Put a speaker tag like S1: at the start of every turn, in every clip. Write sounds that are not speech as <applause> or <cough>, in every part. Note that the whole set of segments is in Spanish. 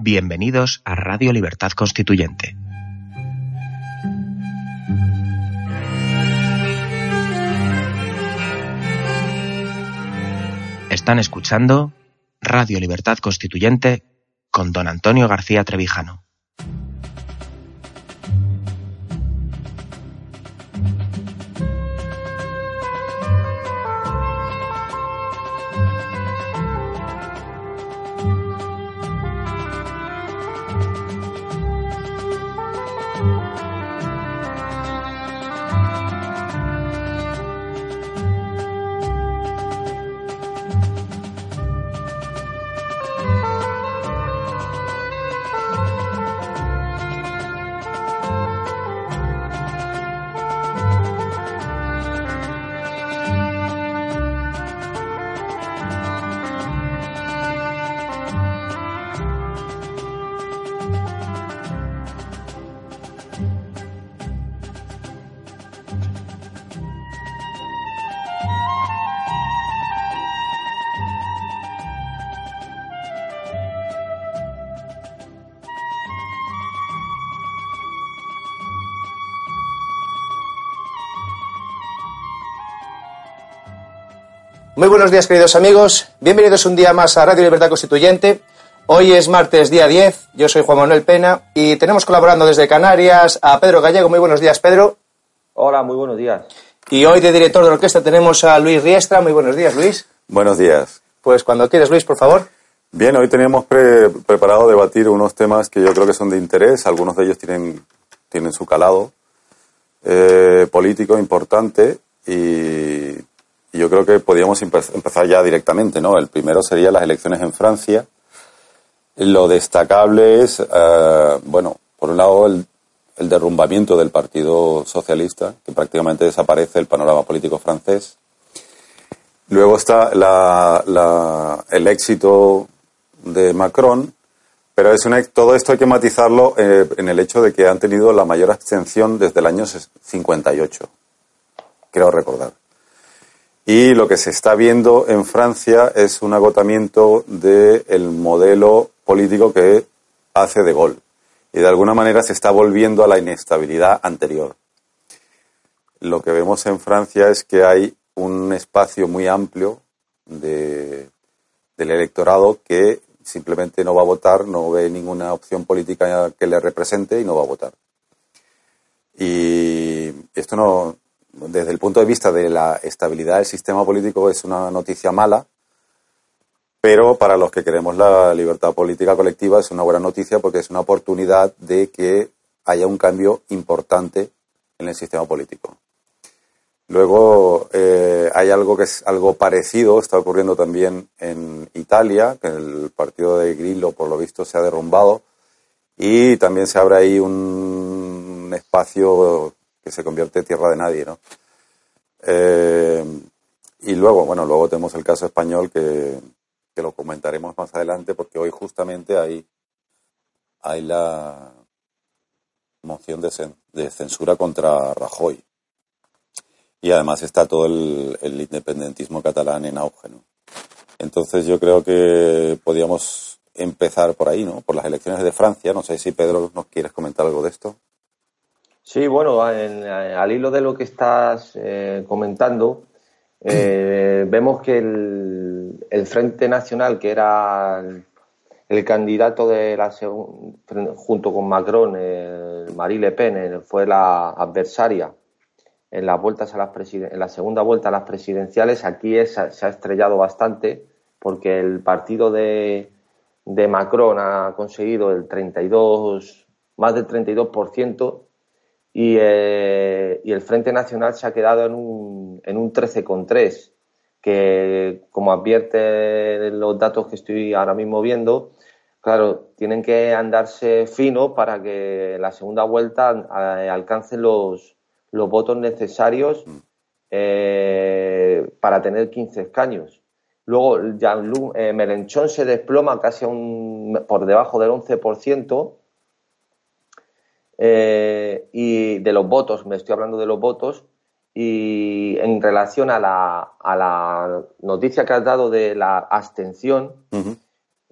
S1: Bienvenidos a Radio Libertad Constituyente. Están escuchando Radio Libertad Constituyente con don Antonio García Trevijano.
S2: Muy buenos días, queridos amigos. Bienvenidos un día más a Radio Libertad Constituyente. Hoy es martes, día 10. Yo soy Juan Manuel Pena y tenemos colaborando desde Canarias a Pedro Gallego. Muy buenos días, Pedro.
S3: Hola, muy buenos días.
S2: Y hoy de director de orquesta tenemos a Luis Riestra. Muy buenos días, Luis.
S4: Buenos días.
S2: Pues cuando quieres, Luis, por favor.
S4: Bien, hoy teníamos pre- preparado debatir unos temas que yo creo que son de interés. Algunos de ellos tienen, tienen su calado eh, político importante y, yo creo que podríamos empe- empezar ya directamente, ¿no? El primero sería las elecciones en Francia. Lo destacable es, eh, bueno, por un lado el, el derrumbamiento del Partido Socialista, que prácticamente desaparece el panorama político francés. Luego está la- la- el éxito de Macron, pero es una- todo esto hay que matizarlo eh, en el hecho de que han tenido la mayor abstención desde el año ses- 58, creo recordar. Y lo que se está viendo en Francia es un agotamiento del modelo político que hace de Gaulle. Y de alguna manera se está volviendo a la inestabilidad anterior. Lo que vemos en Francia es que hay un espacio muy amplio de- del electorado que simplemente no va a votar, no ve ninguna opción política que le represente y no va a votar. Y esto no, desde el punto de vista de la estabilidad del sistema político es una noticia mala, pero para los que queremos la libertad política colectiva es una buena noticia porque es una oportunidad de que haya un cambio importante en el sistema político. Luego eh, hay algo que es algo parecido, está ocurriendo también en Italia, que el partido de Grillo por lo visto se ha derrumbado y también se abre ahí un espacio que se convierte en tierra de nadie, ¿no? Eh, y luego, bueno, luego tenemos el caso español que, que lo comentaremos más adelante porque hoy justamente hay, hay la moción de, cen- de censura contra Rajoy. Y además está todo el, el independentismo catalán en auge, ¿no? Entonces yo creo que podríamos empezar por ahí, ¿no? Por las elecciones de Francia. No sé si Pedro nos quieres comentar algo de esto.
S3: Sí, bueno, en- al hilo de lo que estás eh, comentando, eh, <clears throat> vemos que el, el Frente Nacional, que era el, el candidato de la junto con Macron, eh, Marie Le Pen, eh, fue la adversaria en las vueltas a las en la segunda vuelta a las presidenciales. Aquí es- se ha estrellado bastante porque el partido de, de Macron ha conseguido el 32, más del 32% y, eh, y el Frente Nacional se ha quedado en un, en un 13,3, que como advierte los datos que estoy ahora mismo viendo, claro, tienen que andarse fino para que la segunda vuelta alcancen los, los votos necesarios mm. eh, para tener 15 escaños. Luego, Jean-Luc eh, Melenchón se desploma casi un, por debajo del 11%. Eh, y de los votos, me estoy hablando de los votos, y en relación a la, a la noticia que has dado de la abstención,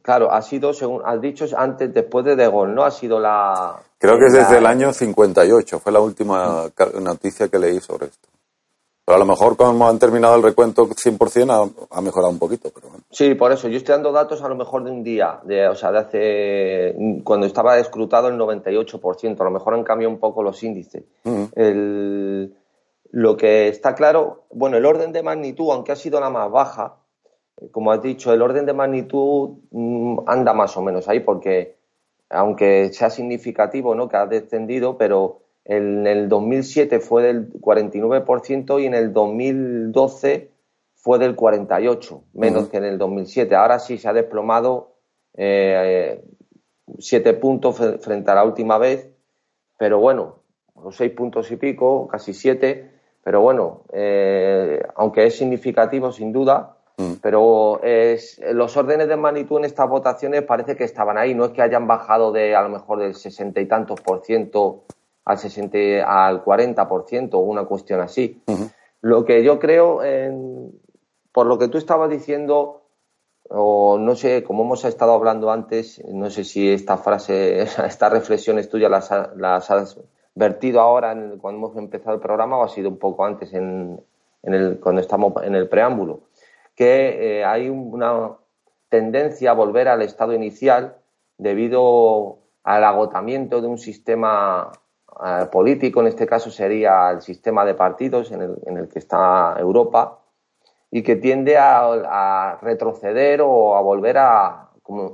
S3: claro, ha sido, según has dicho, antes, después de De Gaulle, ¿no? Ha sido la...
S4: Creo que es desde el año 58, fue la última noticia que leí sobre esto. Pero a lo mejor como han terminado el recuento 100% ha, ha mejorado un poquito. Pero
S3: Sí, por eso. Yo estoy dando datos a lo mejor de un día, de, o sea, de hace... cuando estaba escrutado el 98%. A lo mejor han cambiado un poco los índices. lo que está claro, bueno, el orden de magnitud, aunque ha sido la más baja, como has dicho, el orden de magnitud mm, anda más o menos ahí, porque aunque sea significativo, ¿no? Que ha descendido, pero en el 2007 fue del 49% y en el 2012 fue del 48%, menos que en el 2007. Ahora sí se ha desplomado eh, siete puntos frente a la última vez, pero bueno, los seis puntos y pico, casi siete, pero bueno, eh, aunque es significativo sin duda, mm. pero es, los órdenes de magnitud en estas votaciones parece que estaban ahí, no es que hayan bajado de a lo mejor del sesenta y tantos por ciento al, 60, al 40% o una cuestión así. Lo que yo creo, por lo que tú estabas diciendo, o no sé, como hemos estado hablando antes, no sé si esta frase, <laughs> estas reflexiones tuyas las, las has vertido ahora cuando hemos empezado el programa o ha sido un poco antes en, el, cuando estamos en el preámbulo, que eh, hay una tendencia a volver al estado inicial debido al agotamiento de un sistema político, en este caso sería el sistema de partidos en el, en el que está Europa, y que tiende a, retroceder o a volver a,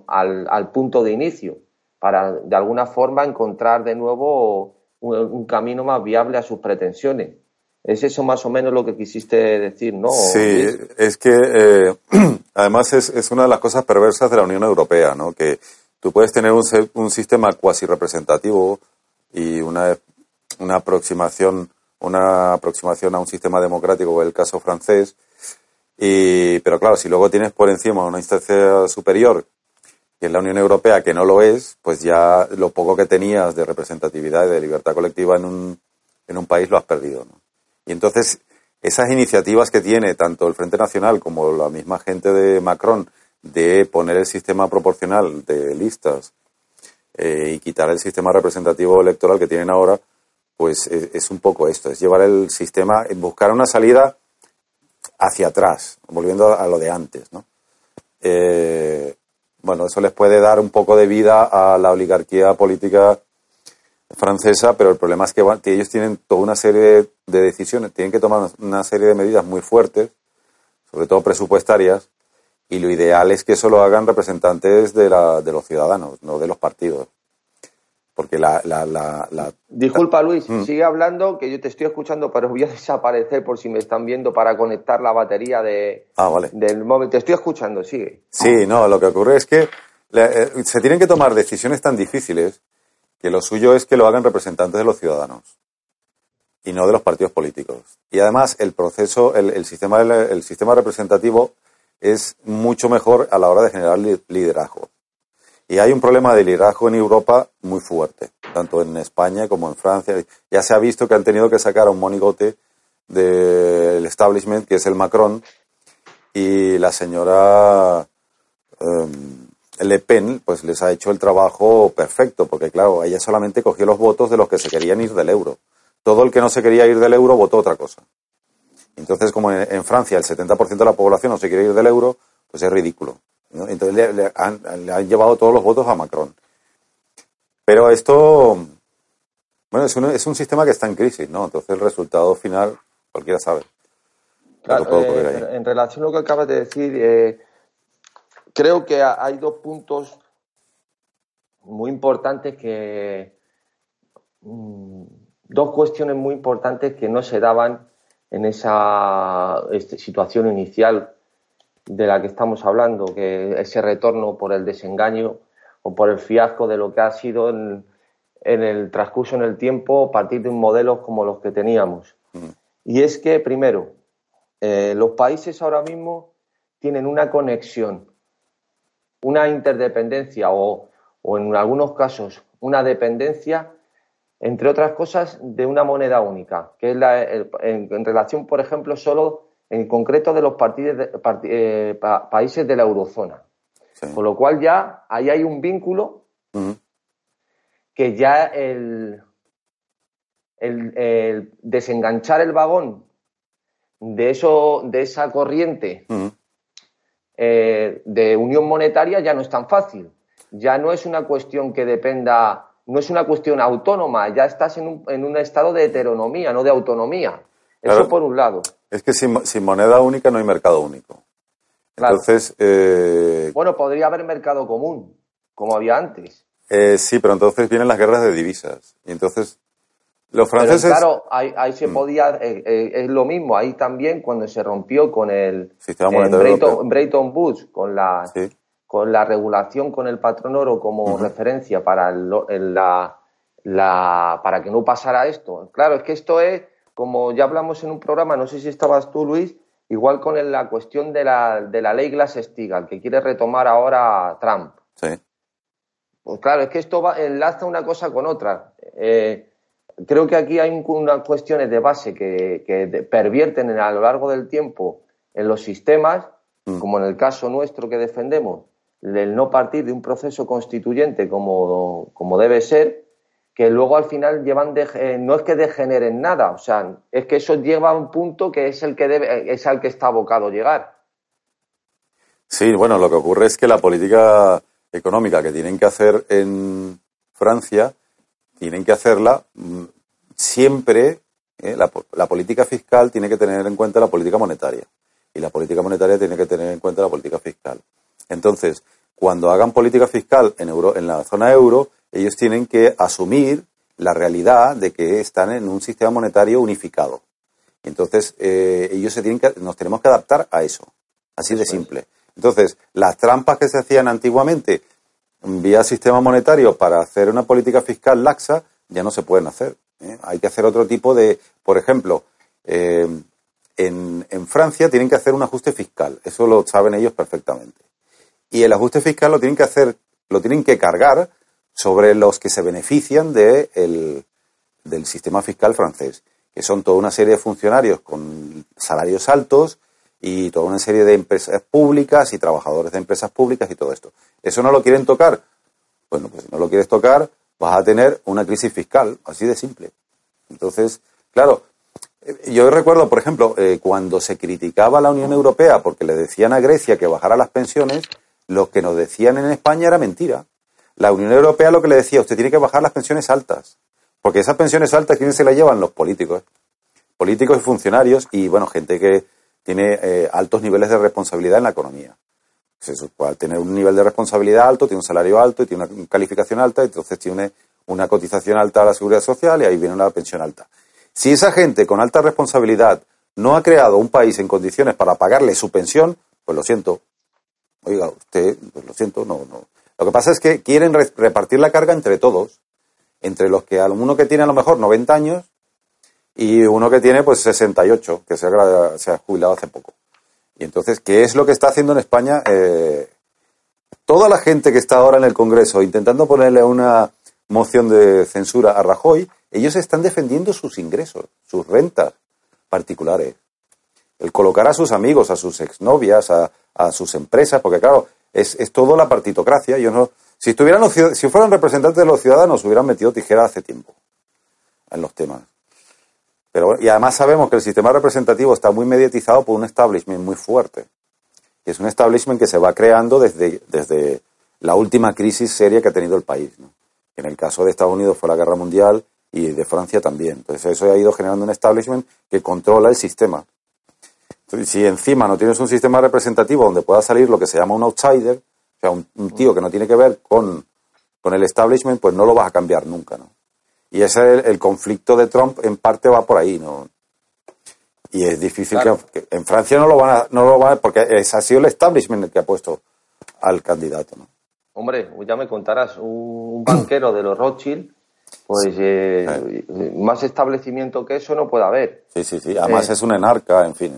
S3: al, punto de inicio, para de alguna forma encontrar de nuevo un, camino más viable a sus pretensiones. Es eso más o menos lo que quisiste decir, ¿no?
S4: Sí, es que eh, <clears throat> además es, es, una de las cosas perversas de la Unión Europea, ¿no? Que tú puedes tener un, un sistema cuasi representativo y una, una, aproximación, una aproximación a un sistema democrático, el caso francés, y, pero claro, si luego tienes por encima una instancia superior, que es la Unión Europea, que no lo es, pues ya lo poco que tenías de representatividad y de libertad colectiva en un, en un país lo has perdido. Y entonces, esas iniciativas que tiene tanto el Frente Nacional como la misma gente de Macron de poner el sistema proporcional de listas eh, y quitar el sistema representativo electoral que tienen ahora, pues es, un poco esto, es llevar el sistema, buscar una salida hacia atrás, volviendo a lo de antes, ¿no? Eh, bueno, eso les puede dar un poco de vida a la oligarquía política francesa, pero el problema es que, ellos tienen toda una serie de decisiones, tienen que tomar una serie de medidas muy fuertes, sobre todo presupuestarias, y lo ideal es que eso lo hagan representantes de, la, de los ciudadanos, no de los partidos. Porque la... la, la,
S3: Disculpa, Luis, mm. sigue hablando, que yo te estoy escuchando, pero voy a <laughs> desaparecer por si me están viendo para conectar la batería de,
S4: ah, vale.
S3: del móvil. Te estoy escuchando, sigue.
S4: Sí, no, lo que ocurre es que eh, se tienen que tomar decisiones tan difíciles que lo suyo es que lo hagan representantes de los ciudadanos y no de los partidos políticos. Y además el proceso, el, el sistema, el sistema representativo es mucho mejor a la hora de generar liderazgo. Y hay un problema de liderazgo en Europa muy fuerte, tanto en España como en Francia. Ya se ha visto que han tenido que sacar a un monigote del establishment, que es el Macron, y la señora em, Le Pen, pues les ha hecho el trabajo perfecto, porque claro, ella solamente cogió los votos de los que se querían ir del euro. Todo el que no se quería ir del euro votó otra cosa. Entonces, como en, Francia el 70% de la población no se quiere ir del euro, pues es ridículo. Entonces le, han, llevado todos los votos a Macron. Pero esto, bueno, es un, es un sistema que está en crisis, ¿no? Entonces el resultado final, cualquiera sabe.
S3: Eh, en relación a lo que acabas de decir, eh, creo que hay dos puntos muy importantes que. Mm, dos cuestiones muy importantes que no se daban en esa este, situación inicial de la que estamos hablando, que ese retorno por el desengaño o por el fiasco de lo que ha sido en, el transcurso en el tiempo partir de un modelo como los que teníamos. Mm. Y es que, primero, eh, los países ahora mismo tienen una conexión, una interdependencia o, en algunos casos una dependencia, entre otras cosas, de una moneda única, que es la, en, relación, por ejemplo, solo en concreto de los eh, países de la eurozona. Con lo cual ya ahí hay un vínculo que ya el, el, desenganchar el vagón de, eso, de esa corriente eh, de unión monetaria ya no es tan fácil. Ya no es una cuestión que dependa, no es una cuestión autónoma, ya estás en un, en un estado de heteronomía, no de autonomía. Eso por un lado.
S4: Es que sin, sin moneda única no hay mercado único. Entonces. Eh,
S3: bueno, podría haber mercado común, como había antes.
S4: Eh, sí, pero entonces vienen las guerras de divisas. Y entonces. Los franceses.
S3: claro, ahí, se mm. podía. Eh, es lo mismo. Ahí también, cuando se rompió con el.
S4: Sistema
S3: Bretton, Woods, con la, con la regulación con el patrón oro como referencia para, la, la, para que no pasara esto. Claro, es que esto es. Como ya hablamos en un programa, no sé si estabas tú, Luis, Igual con la cuestión de la, de la ley Glass-Steagall, que quiere retomar ahora Trump.
S4: Sí.
S3: Pues claro, es que esto va, enlaza una cosa con otra. Eh, creo que aquí hay unas cuestiones de base que, pervierten a lo largo del tiempo en los sistemas, mm. como en el caso nuestro que defendemos, el no partir de un proceso constituyente como, como debe ser, que luego al final llevan de, eh, no es que degeneren nada, o sea, es que eso lleva a un punto que es el que debe, es al que está abocado llegar.
S4: Sí, bueno, lo que ocurre es que la política económica que tienen que hacer en Francia, tienen que hacerla mm, siempre, eh, la, la política fiscal tiene que tener en cuenta la política monetaria y la política monetaria tiene que tener en cuenta la política fiscal. Entonces, cuando hagan política fiscal en, euro, en la zona euro, ellos tienen que asumir la realidad de que están en un sistema monetario unificado. Entonces, eh, ellos se tienen que, nos tenemos que adaptar a eso. Así de simple. Entonces, las trampas que se hacían antiguamente vía sistema monetario para hacer una política fiscal laxa ya no se pueden hacer. ¿eh? Hay que hacer otro tipo de, por ejemplo, eh, en, en, Francia tienen que hacer un ajuste fiscal. Eso lo saben ellos perfectamente. Y el ajuste fiscal lo tienen que hacer, lo tienen que cargar sobre los que se benefician de del sistema fiscal francés, que son toda una serie de funcionarios con salarios altos y toda una serie de empresas públicas y trabajadores de empresas públicas y todo esto. ¿Eso no lo quieren tocar? Bueno, pues si no lo quieres tocar, vas a tener una crisis fiscal, así de simple. Entonces, claro, yo recuerdo, por ejemplo, eh, cuando se criticaba a la Unión Europea porque le decían a Grecia que bajara las pensiones, lo que nos decían en España era mentira. La Unión Europea lo que le decía, usted tiene que bajar las pensiones altas, porque esas pensiones altas, ¿quiénes se las llevan? Los políticos. Políticos y funcionarios y, bueno, gente que tiene eh, altos niveles de responsabilidad en la economía. Pues al tener un nivel de responsabilidad alto, tiene un salario alto y tiene una calificación alta, entonces tiene una cotización alta a la seguridad social y ahí viene una pensión alta. Si esa gente con alta responsabilidad no ha creado un país en condiciones para pagarle su pensión, pues lo siento. Oiga, usted, pues lo siento, no, no, lo que pasa es que quieren repartir la carga entre todos, entre los que uno que tiene a lo mejor 90 años y uno que tiene pues 68, que se ha, se ha jubilado hace poco. Y entonces, ¿qué es lo que está haciendo en España? Eh, toda la gente que está ahora en el Congreso intentando ponerle una moción de censura a Rajoy, ellos están defendiendo sus ingresos, sus rentas particulares. El colocar a sus amigos, a sus exnovias, a, a sus empresas, porque claro, es, es todo la partitocracia. Yo no, si, estuvieran si fueran representantes de los ciudadanos, hubieran metido tijera hace tiempo en los temas. Pero, y además sabemos que el sistema representativo está muy mediatizado por un establishment muy fuerte. Y es un establishment que se va creando desde, desde la última crisis seria que ha tenido el país. En el caso de Estados Unidos fue la guerra mundial y de Francia también. Entonces eso ha ido generando un establishment que controla el sistema si encima no tienes un sistema representativo donde pueda salir lo que se llama un outsider, o sea, un, tío que no tiene que ver con, el establishment, pues no lo vas a cambiar nunca, ¿no? Y ese es el, conflicto de Trump, en parte va por ahí, ¿no? Y es difícil que, en Francia no lo van a, no lo van a, porque es, ha sido el establishment el que ha puesto al candidato, ¿no?
S3: Hombre, ya me contarás, un banquero de los Rothschild, pues eh, más establecimiento que eso no puede haber.
S4: Sí, sí, sí. Además eh, es un enarca, en fin.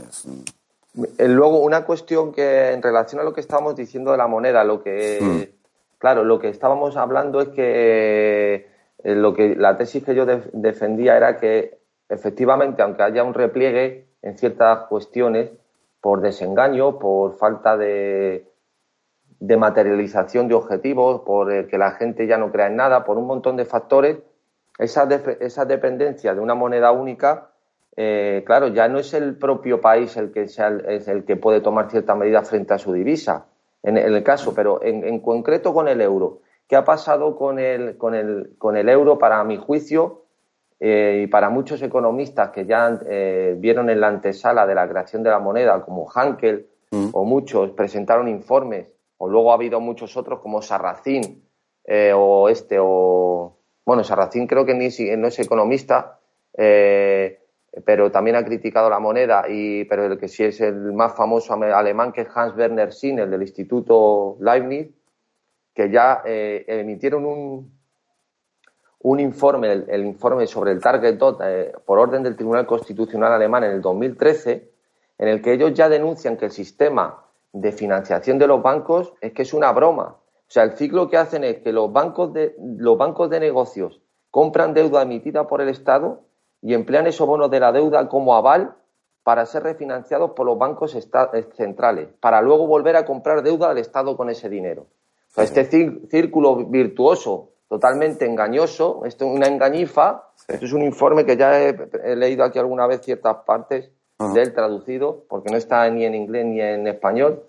S3: Eh, luego, una cuestión que en relación a lo que estábamos diciendo de la moneda, lo que, hmm. claro, lo que estábamos hablando es que lo que la tesis que yo defendía era que efectivamente, aunque haya un repliegue en ciertas cuestiones, por desengaño, por falta de, de materialización de objetivos, por que la gente ya no crea en nada, por un montón de factores, esa, esa dependencia de una moneda única, eh, claro, ya no es el propio país el que, sea es el que puede tomar cierta medida frente a su divisa, en, el caso, pero en, concreto con el euro. ¿Qué ha pasado con el, con el, con el euro, para mi juicio, eh, y para muchos economistas que ya eh, vieron en la antesala de la creación de la moneda, como Hankel mm. o muchos, presentaron informes, o luego ha habido muchos otros como Sarracín eh, o este, o. Bueno, Sarracín creo que ni, no es economista, pero también ha criticado la moneda, y, pero el que sí es el más famoso alemán, que es Hans Werner Sinn, el del Instituto Leibniz, que ya emitieron un, un informe, el, informe sobre el Target Dot eh, por orden del Tribunal Constitucional Alemán en el 2013, en el que ellos ya denuncian que el sistema de financiación de los bancos es que es una broma. O sea, el ciclo que hacen es que los bancos de, los bancos de negocios compran deuda emitida por el Estado y emplean esos bonos de la deuda como aval para ser refinanciados por los bancos eh, centrales, para luego volver a comprar deuda al Estado con ese dinero. O sea, este círculo virtuoso totalmente engañoso, esto es una engañifa, esto es un informe que ya he, leído aquí alguna vez ciertas partes de él traducido, porque no está ni en inglés ni en español,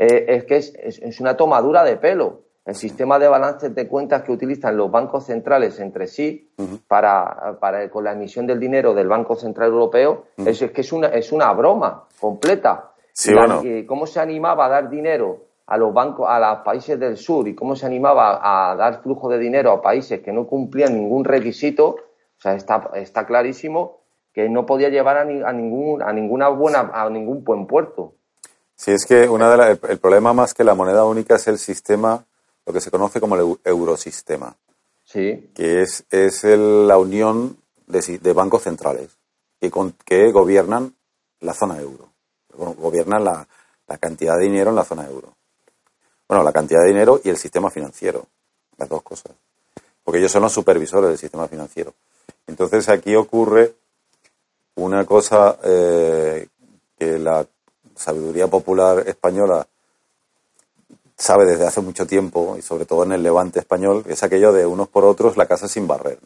S3: eh, es que es, una tomadura de pelo. El sistema de balances de cuentas que utilizan los bancos centrales entre sí para, para, con la emisión del dinero del Banco Central Europeo es, que es una, es una broma completa. ¿Cómo se animaba a dar dinero a los bancos, a los países del sur y cómo se animaba a dar flujo de dinero a países que no cumplían ningún requisito, o sea, está, está clarísimo que no podía llevar a, ningún, a ninguna buena, a ningún buen puerto.
S4: Sí, es que una de el, problema más que la moneda única es el sistema, lo que se conoce como el eurosistema.
S3: Sí.
S4: Que es, es la unión de, bancos centrales que, que gobiernan la zona euro. Gobiernan la, la cantidad de dinero en la zona euro. Bueno, la cantidad de dinero y el sistema financiero, las dos cosas. Porque ellos son los supervisores del sistema financiero. Entonces aquí ocurre una cosa eh, que la sabiduría popular española sabe desde hace mucho tiempo, y sobre todo en el levante español, es aquello de unos por otros la casa sin barrer.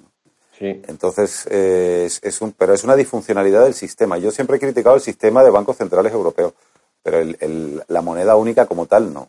S3: Sí.
S4: Entonces, eh, es, un, pero es una disfuncionalidad del sistema. Yo siempre he criticado el sistema de bancos centrales europeos, pero la moneda única como tal no.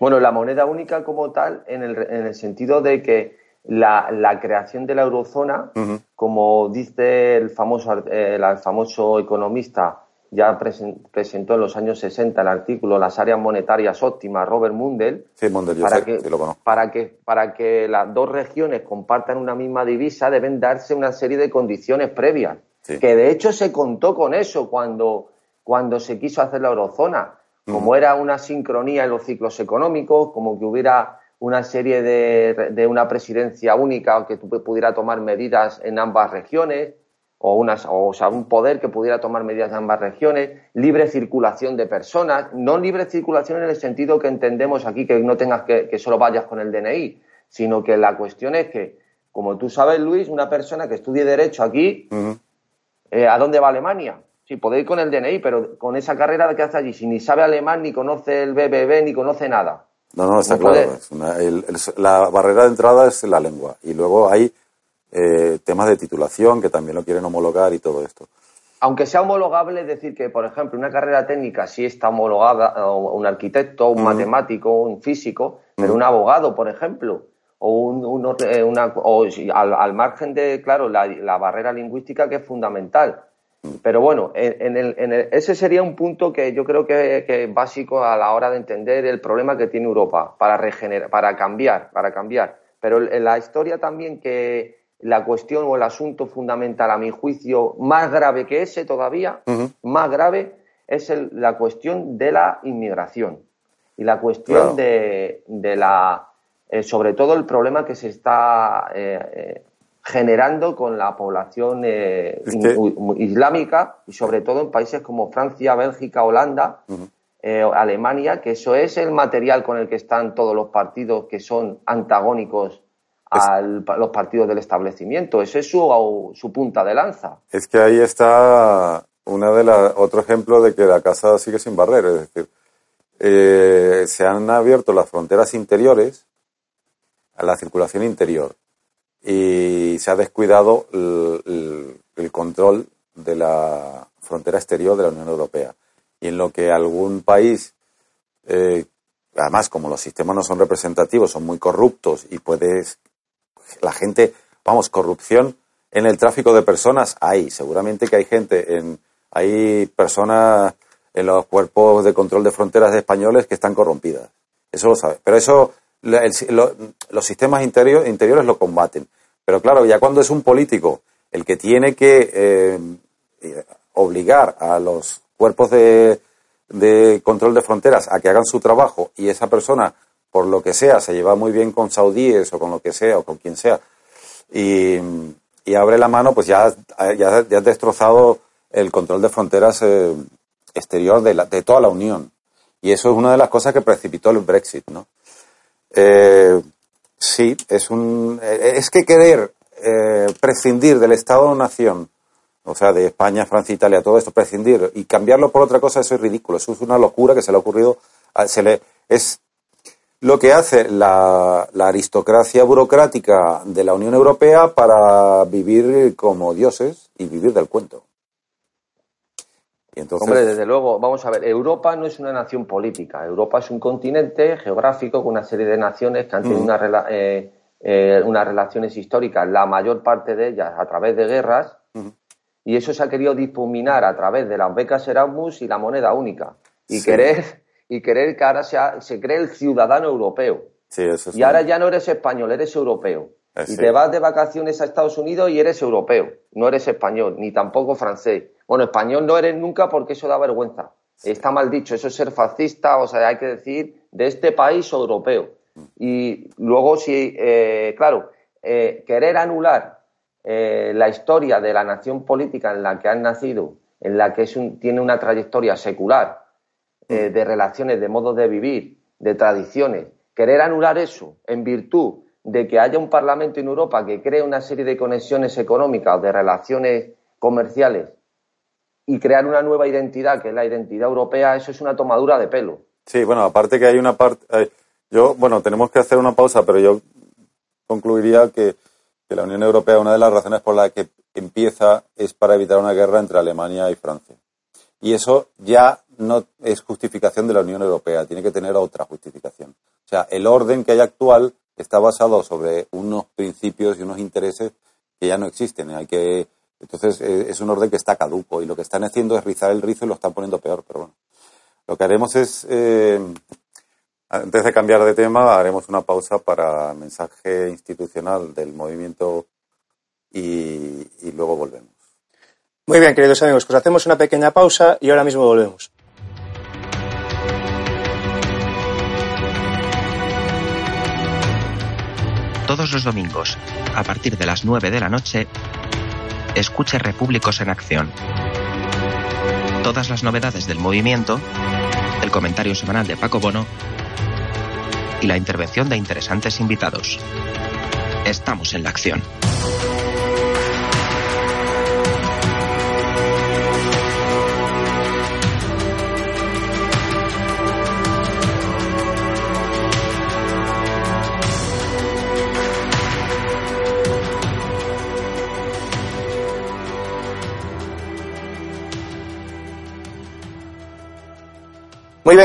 S3: Bueno, la moneda única como tal, en el, en el sentido de que la, la, creación de la eurozona, como dice el famoso, el famoso economista, ya presentó en los años 60 el artículo Las áreas monetarias óptimas, Robert Mundell,
S4: sí, Mundell
S3: para, que, para, que, para que las dos regiones compartan una misma divisa deben darse una serie de condiciones previas, que de hecho se contó con eso cuando, cuando se quiso hacer la eurozona. Como era una sincronía en los ciclos económicos, como que hubiera una serie de, de una presidencia única que pudiera tomar medidas en ambas regiones, o, unas, o, sea, un poder que pudiera tomar medidas en ambas regiones, libre circulación de personas, no libre circulación en el sentido que entendemos aquí, que no tengas que, que solo vayas con el DNI, sino que la cuestión es que, como tú sabes, Luis, una persona que estudie Derecho aquí, eh, ¿a dónde va Alemania? Sí, puede ir con el DNI, pero con esa carrera que hace allí, si ni sabe alemán, ni conoce el BBB, ni conoce nada.
S4: No, no, está claro. la barrera de entrada es la lengua. Y luego hay eh, temas de titulación que también lo quieren homologar y todo esto.
S3: Aunque sea homologable, es decir que, por ejemplo, una carrera técnica sí está homologada, un arquitecto, un matemático, un físico, pero un abogado, por ejemplo, o, un, eh, una, o al, margen de, claro, la barrera lingüística que es fundamental pero bueno, en, ese sería un punto que yo creo que, es básico a la hora de entender el problema que tiene Europa para regenerar, para cambiar, para cambiar. Pero en la historia también que la cuestión o el asunto fundamental, a mi juicio, más grave que ese todavía, más grave, es la cuestión de la inmigración. y la cuestión de, de, la, eh, sobre todo el problema que se está eh, eh, generando con la población islámica y sobre todo en países como Francia, Bélgica, Holanda, Alemania, que eso es el material con el que están todos los partidos que son antagónicos a los partidos del establecimiento. Ese es su, su punta de lanza.
S4: Es que ahí está una de las otro ejemplo de que la casa sigue sin barrer, es decir, eh, se han abierto las fronteras interiores a la circulación interior y se ha descuidado el, control de la frontera exterior de la Unión Europea. Y en lo que algún país, eh, además como los sistemas no son representativos, son muy corruptos y puedes, la gente, vamos, corrupción en el tráfico de personas hay, seguramente que hay gente en, hay personas en los cuerpos de control de fronteras españoles que están corrompidas. Eso lo sabe. Pero eso, los sistemas interiores lo combaten. Pero claro, ya cuando es un político el que tiene que eh, obligar a los cuerpos de, control de fronteras a que hagan su trabajo y esa persona, por lo que sea, se lleva muy bien con saudíes o con lo que sea o con quien sea y, abre la mano, pues ya, ya, has destrozado el control de fronteras eh, exterior de, la, de toda la Unión. Y eso es una de las cosas que precipitó el Brexit, ¿no? Eh, sí, es un, eh, es que querer eh, prescindir del Estado-nación, o sea, de España, Francia, Italia, todo esto, prescindir y cambiarlo por otra cosa, eso es ridículo. Eso es una locura que se le ha ocurrido, se le, es lo que hace la, la aristocracia burocrática de la Unión Europea para vivir como dioses y vivir del cuento.
S3: Hombre, desde luego, vamos a ver, Europa no es una nación política. Europa es un continente geográfico con una serie de naciones que han tenido eh, eh, unas relaciones históricas, la mayor parte de ellas a través de guerras, y eso se ha querido difuminar a través de las becas Erasmus y la moneda única. Y querer y querer que ahora se cree el ciudadano europeo. y ahora ya no eres español, eres europeo. Eh, y te vas de vacaciones a Estados Unidos y eres europeo, no eres español, ni tampoco francés. Bueno, español no eres nunca porque eso da vergüenza. Está mal dicho, eso es ser fascista, o sea, hay que decir de este país o europeo. Y luego, si, eh, claro, eh, querer anular la historia de la nación política en la que han nacido, en la que es tiene una trayectoria secular, de relaciones, de modos de vivir, de tradiciones, querer anular eso en virtud de que haya un Parlamento en Europa que cree una serie de conexiones económicas de relaciones comerciales y crear una nueva identidad, que es la identidad europea, eso es una tomadura de pelo.
S4: Sí, bueno, aparte que hay una parte... Yo, bueno, tenemos que hacer una pausa, pero yo concluiría que, que la Unión Europea, una de las razones por las que empieza es para evitar una guerra entre Alemania y Francia. Y eso ya no es justificación de la Unión Europea, tiene que tener otra justificación. O sea, el orden que hay actual está basado sobre unos principios y unos intereses que ya no existen. Hay que, entonces eh, es un orden que está caduco y lo que están haciendo es rizar el rizo y lo están poniendo peor. Pero bueno, lo que haremos es, eh, antes de cambiar de tema, haremos una pausa para mensaje institucional del movimiento y, y luego volvemos.
S2: Muy bien, queridos amigos, pues hacemos una pequeña pausa y ahora mismo volvemos.
S1: Todos los domingos, a partir de las 9 de la noche, escuche Repúblicos en Acción. Todas las novedades del movimiento, el comentario semanal de Paco Bono y la intervención de interesantes invitados. Estamos en la acción.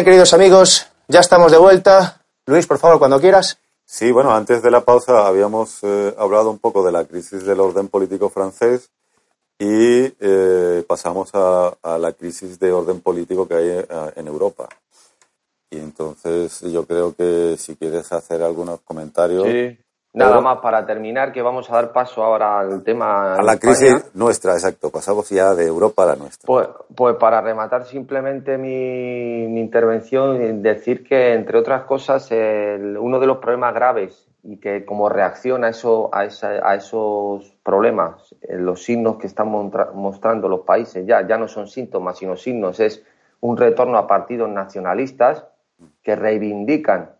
S2: Bien, queridos amigos, ya estamos de vuelta. Luis, por favor, cuando quieras.
S4: Sí, bueno, antes de la pausa habíamos eh, hablado un poco de la crisis del orden político francés y eh, pasamos a, la crisis de orden político que hay eh, en Europa. Y entonces yo creo que si quieres hacer algunos comentarios.
S3: Sí, Nada más para terminar, que vamos a dar paso ahora al tema.
S4: A la crisis nuestra, exacto. Pasamos ya de Europa a la nuestra.
S3: Pues, pues para rematar simplemente mi, mi, intervención, decir que, entre otras cosas, uno de los problemas graves y que como reacción a, eso, a, a esos problemas, eh, los signos que están mostrando los países ya, ya no son síntomas, sino signos, es un retorno a partidos nacionalistas que reivindican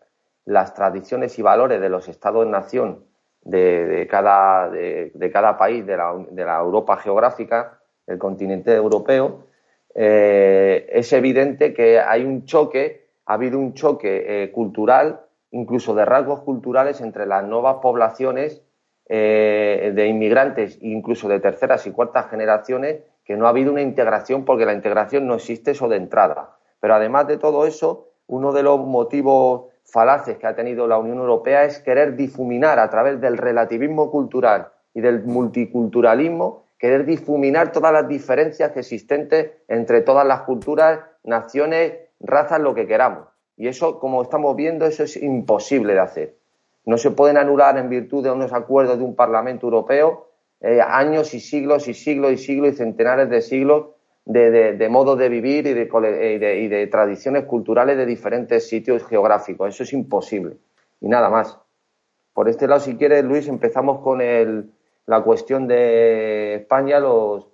S3: las tradiciones y valores de los estados-nación de, cada, de, cada país de la, de la, Europa geográfica, del continente europeo, eh, es evidente que hay un choque, ha habido un choque eh, cultural, incluso de rasgos culturales entre las nuevas poblaciones eh, de inmigrantes, incluso de terceras y cuartas generaciones, que no ha habido una integración porque la integración no existe eso de entrada. Pero además de todo eso, uno de los motivos falaces que ha tenido la Unión Europea es querer difuminar a través del relativismo cultural y del multiculturalismo, querer difuminar todas las diferencias existentes entre todas las culturas, naciones, razas, lo que queramos. Y eso, como estamos viendo, eso es imposible de hacer. No se pueden anular en virtud de unos acuerdos de un Parlamento Europeo eh, años y siglos y siglos y siglos y centenares de siglos de, de, modos de vivir y de, y de, tradiciones culturales de diferentes sitios geográficos. Eso es imposible. Y nada más. Por este lado, si quieres, Luis, empezamos con el, la cuestión de España, los,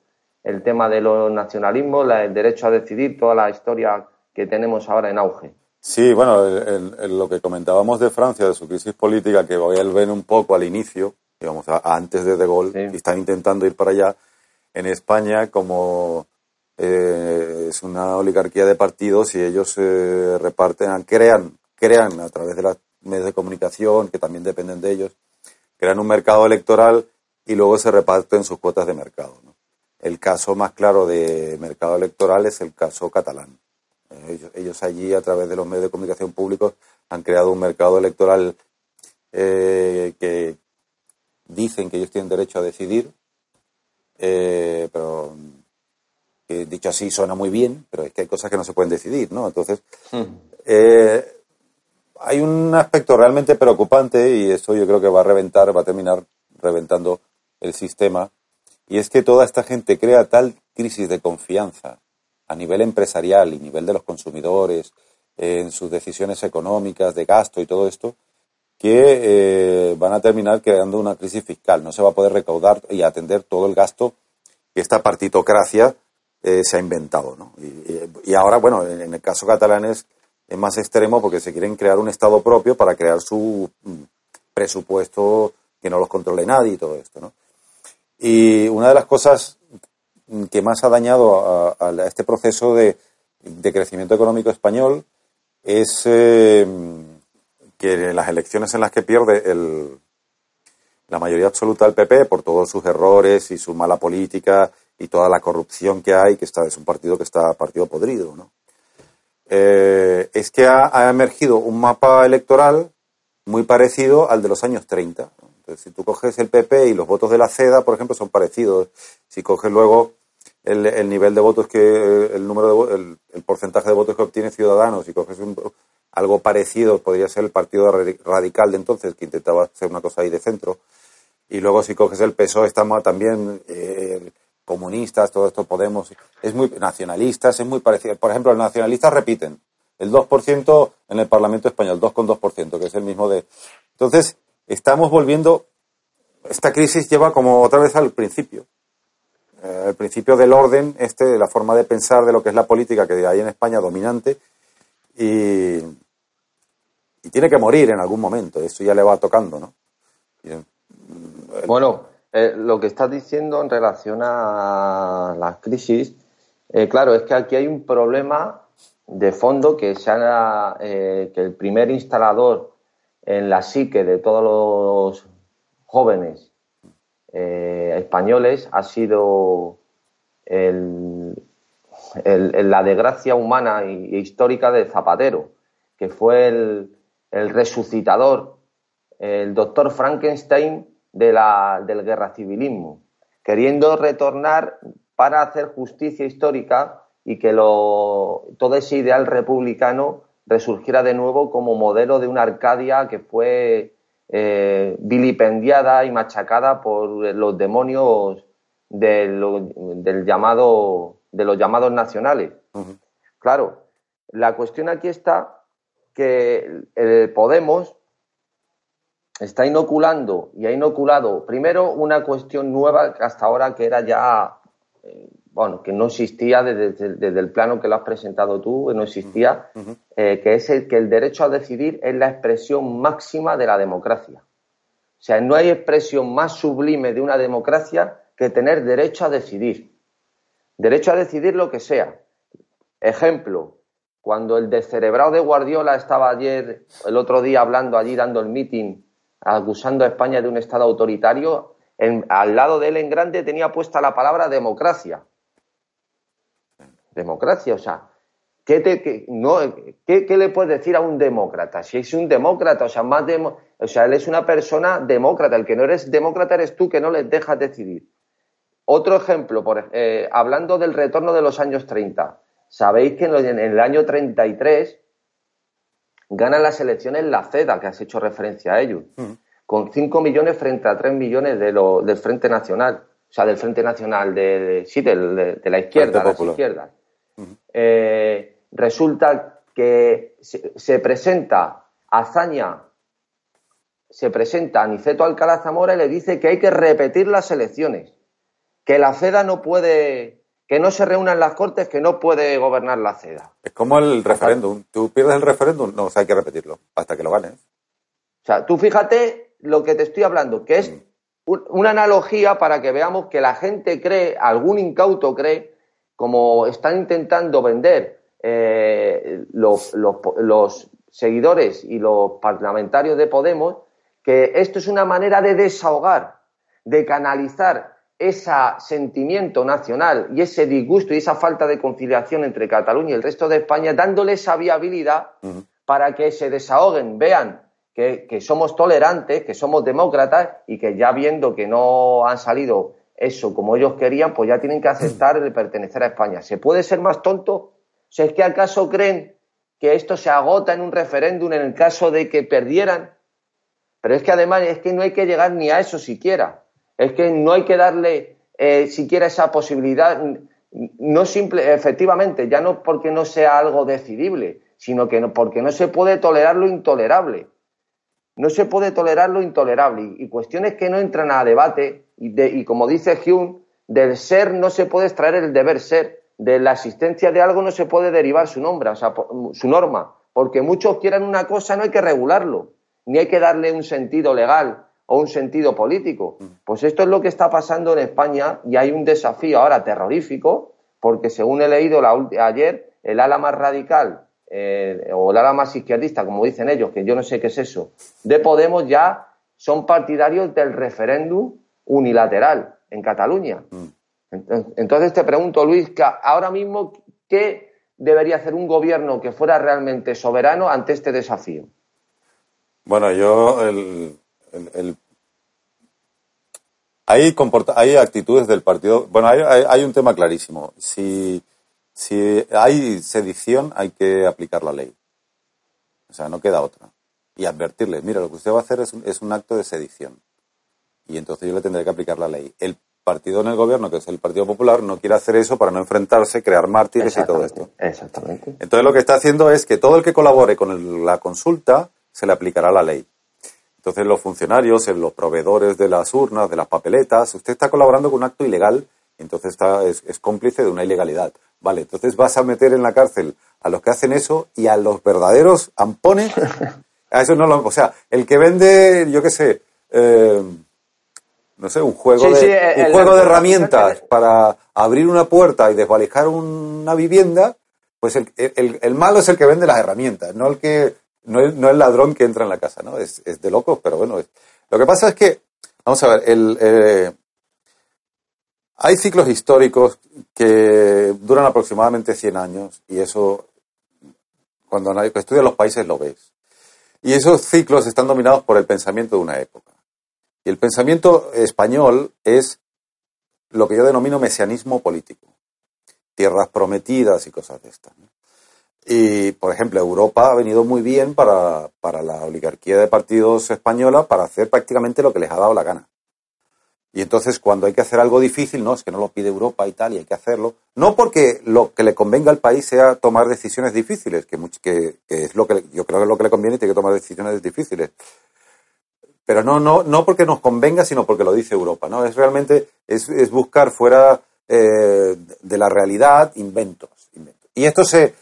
S3: el tema de los nacionalismos, el derecho a decidir, toda la historia que tenemos ahora en auge.
S4: Sí, bueno, lo que comentábamos de Francia, de su crisis política, que voy a ver un poco al inicio, digamos, antes de De Gaulle, y están intentando ir para allá. En España, como eh, es una oligarquía de partidos y ellos se reparten, crean, crean a través de los medios de comunicación, que también dependen de ellos, crean un mercado electoral y luego se reparten sus cuotas de mercado. El caso más claro de mercado electoral es el caso catalán. Eh, ellos, allí, a través de los medios de comunicación públicos, han creado un mercado electoral eh, que dicen que ellos tienen derecho a decidir, pero dicho así suena muy bien, pero es que hay cosas que no se pueden decidir, ¿no? Entonces, hmm. eh, hay un aspecto realmente preocupante y eso yo creo que va a reventar, va a terminar reventando el sistema, y es que toda esta gente crea tal crisis de confianza a nivel empresarial y nivel de los consumidores, en sus decisiones económicas, de gasto y todo esto, que eh, van a terminar creando una crisis fiscal. No se va a poder recaudar y atender todo el gasto que esta partitocracia eh, se ha inventado. ¿no? Y, ahora, bueno, en, el caso catalán es, más extremo porque se quieren crear un Estado propio para crear su mm, presupuesto que no los controle nadie y todo esto. ¿no? Y una de las cosas que más ha dañado a, este proceso de, crecimiento económico español es eh, que las elecciones en las que pierde el, la mayoría absoluta del PP por todos sus errores y su mala política y toda la corrupción que hay, que está, es un partido que está partido podrido, ¿no? Eh, es que ha, emergido un mapa electoral muy parecido al de los años 30. Entonces, si tú coges el PP y los votos de la CEDA, por ejemplo, son parecidos. Si coges luego el, nivel de votos que, el número de, el, el, porcentaje de votos que obtiene Ciudadanos, y coges algo parecido, podría ser el Partido Radical de entonces, que intentaba hacer una cosa ahí de centro. Y luego si coges el PSOE, estamos también eh, comunistas, todo esto Podemos, es muy nacionalistas, es muy parecido. Por ejemplo, los nacionalistas repiten el 2% en el Parlamento español, 2,2%, que es el mismo de. Entonces, estamos volviendo. Esta crisis lleva como otra vez al principio. Eh, el principio del orden, este, de la forma de pensar de lo que es la política que hay en España dominante. Y, y tiene que morir en algún momento. Eso ya le va tocando, ¿no?
S3: bueno, eh, lo que estás diciendo en relación a las crisis, eh, claro, es que aquí hay un problema de fondo que, se eh, que el primer instalador en la psique de todos los jóvenes españoles ha sido la desgracia humana e histórica de Zapatero, que fue el, el resucitador, el doctor Frankenstein de la, del guerra civilismo, queriendo retornar para hacer justicia histórica y que lo, todo ese ideal republicano resurgiera de nuevo como modelo de una Arcadia que fue eh, vilipendiada y machacada por los demonios del llamado, de los llamados nacionales. Claro, la cuestión aquí está que el Podemos está inoculando y ha inoculado primero una cuestión nueva hasta ahora que era ya, eh, bueno, que no existía desde, el plano que lo has presentado tú, no existía, eh, que es el que el derecho a decidir es la expresión máxima de la democracia. O sea, no hay expresión más sublime de una democracia que tener derecho a decidir. Derecho a decidir lo que sea. Ejemplo, cuando el descerebrado de Guardiola estaba ayer, el otro día hablando allí, dando el meeting acusando a España de un Estado autoritario, al lado de él en grande tenía puesta la palabra democracia. Democracia, o sea, ¿qué, no, ¿qué, le puedes decir a un demócrata? Si es un demócrata, o sea, más o sea, él es una persona demócrata, el que no eres demócrata eres tú que no les dejas decidir. Otro ejemplo, por, eh, hablando del retorno de los años 30, sabéis que en el año 33 gana las elecciones la CEDA, que has hecho referencia a ello, mm. con 5 millones frente a 3 millones de lo, del Frente Nacional, o sea, del Frente Nacional de, sí, de, la izquierda, las izquierdas. Mm. Eh, resulta que se, presenta Azaña, se presenta Aniceto Alcalá Zamora y le dice que hay que repetir las elecciones, que la CEDA no puede que no se reúnan las Cortes, que no puede gobernar la CEDA.
S4: Es como el referéndum. Tú pierdes el referéndum, no, o sea, hay que repetirlo hasta que lo ganes.
S3: O sea, tú fíjate lo que te estoy hablando, que es mm. una analogía para que veamos que la gente cree, algún incauto cree, como están intentando vender eh, los, los seguidores y los parlamentarios de Podemos, que esto es una manera de desahogar, de canalizar ese sentimiento nacional y ese disgusto y esa falta de conciliación entre Cataluña y el resto de España, dándole esa viabilidad para que se desahoguen, vean que, somos tolerantes, que somos demócratas y que ya viendo que no han salido eso como ellos querían, pues ya tienen que aceptar el pertenecer a España. ¿Se puede ser más tonto? Sea, ¿es que acaso creen que esto se agota en un referéndum en el caso de que perdieran? Pero es que además es que no hay que llegar ni a eso siquiera. Es que no hay que darle eh, siquiera esa posibilidad, no simple, efectivamente, ya no porque no sea algo decidible, sino que porque no se puede tolerar lo intolerable. No se puede tolerar lo intolerable. Y, cuestiones que no entran a debate, y, y como dice Hume, del ser no se puede extraer el deber ser, de la existencia de algo no se puede derivar su nombre, o sea, su norma, porque muchos quieran una cosa, no hay que regularlo, ni hay que darle un sentido legal, o un sentido político. Pues esto es lo que está pasando en España y hay un desafío ahora terrorífico porque según he leído la, ayer, el ala más radical eh, o el ala más izquierdista, como dicen ellos, que yo no sé qué es eso, de Podemos ya son partidarios del referéndum unilateral en Cataluña. Entonces te pregunto, Luis, que ahora mismo, ¿qué debería hacer un gobierno que fuera realmente soberano ante este desafío?
S4: Bueno, yo el, hay, hay actitudes del partido. Bueno, hay, un tema clarísimo. Si, si hay sedición, hay que aplicar la ley. O sea, no queda otra. Y advertirle, mira, lo que usted va a hacer es un, es un acto de sedición. Y entonces yo le tendré que aplicar la ley. El partido en el gobierno, que es el Partido Popular, no quiere hacer eso para no enfrentarse, crear mártires y todo esto.
S3: Exactamente.
S4: Entonces lo que está haciendo es que todo el que colabore con la consulta se le aplicará la ley. Entonces los funcionarios, los proveedores de las urnas, de las papeletas, usted está colaborando con un acto ilegal, entonces está, es, cómplice de una ilegalidad. Vale, entonces vas a meter en la cárcel a los que hacen eso y a los verdaderos ampones, <laughs> a eso no lo, o sea, el que vende, yo qué sé, eh, no sé, un juego de, un juego de herramientas para abrir una puerta y desvalijar una vivienda, pues el, el, malo es el que vende las herramientas, no el que no es, no el ladrón que entra en la casa, ¿no? Es, de locos, pero bueno. Lo que pasa es que, vamos a ver, el, eh, hay ciclos históricos que duran aproximadamente 100 años y eso, cuando estudias los países lo ves. Y esos ciclos están dominados por el pensamiento de una época. Y el pensamiento español es lo que yo denomino mesianismo político. Tierras prometidas y cosas de estas. Y, por ejemplo, Europa ha venido muy bien para, para la oligarquía de partidos española para hacer prácticamente lo que les ha dado la gana. Y entonces cuando hay que hacer algo difícil, no, es que no lo pide Europa y tal, y hay que hacerlo. No porque lo que le convenga al país sea tomar decisiones difíciles, que, que, es lo que yo creo que es lo que le conviene y tiene que tomar decisiones difíciles. Pero no, no, no porque nos convenga, sino porque lo dice Europa, ¿no? Es realmente, es, es buscar fuera eh, de la realidad inventos, inventos. Y esto se,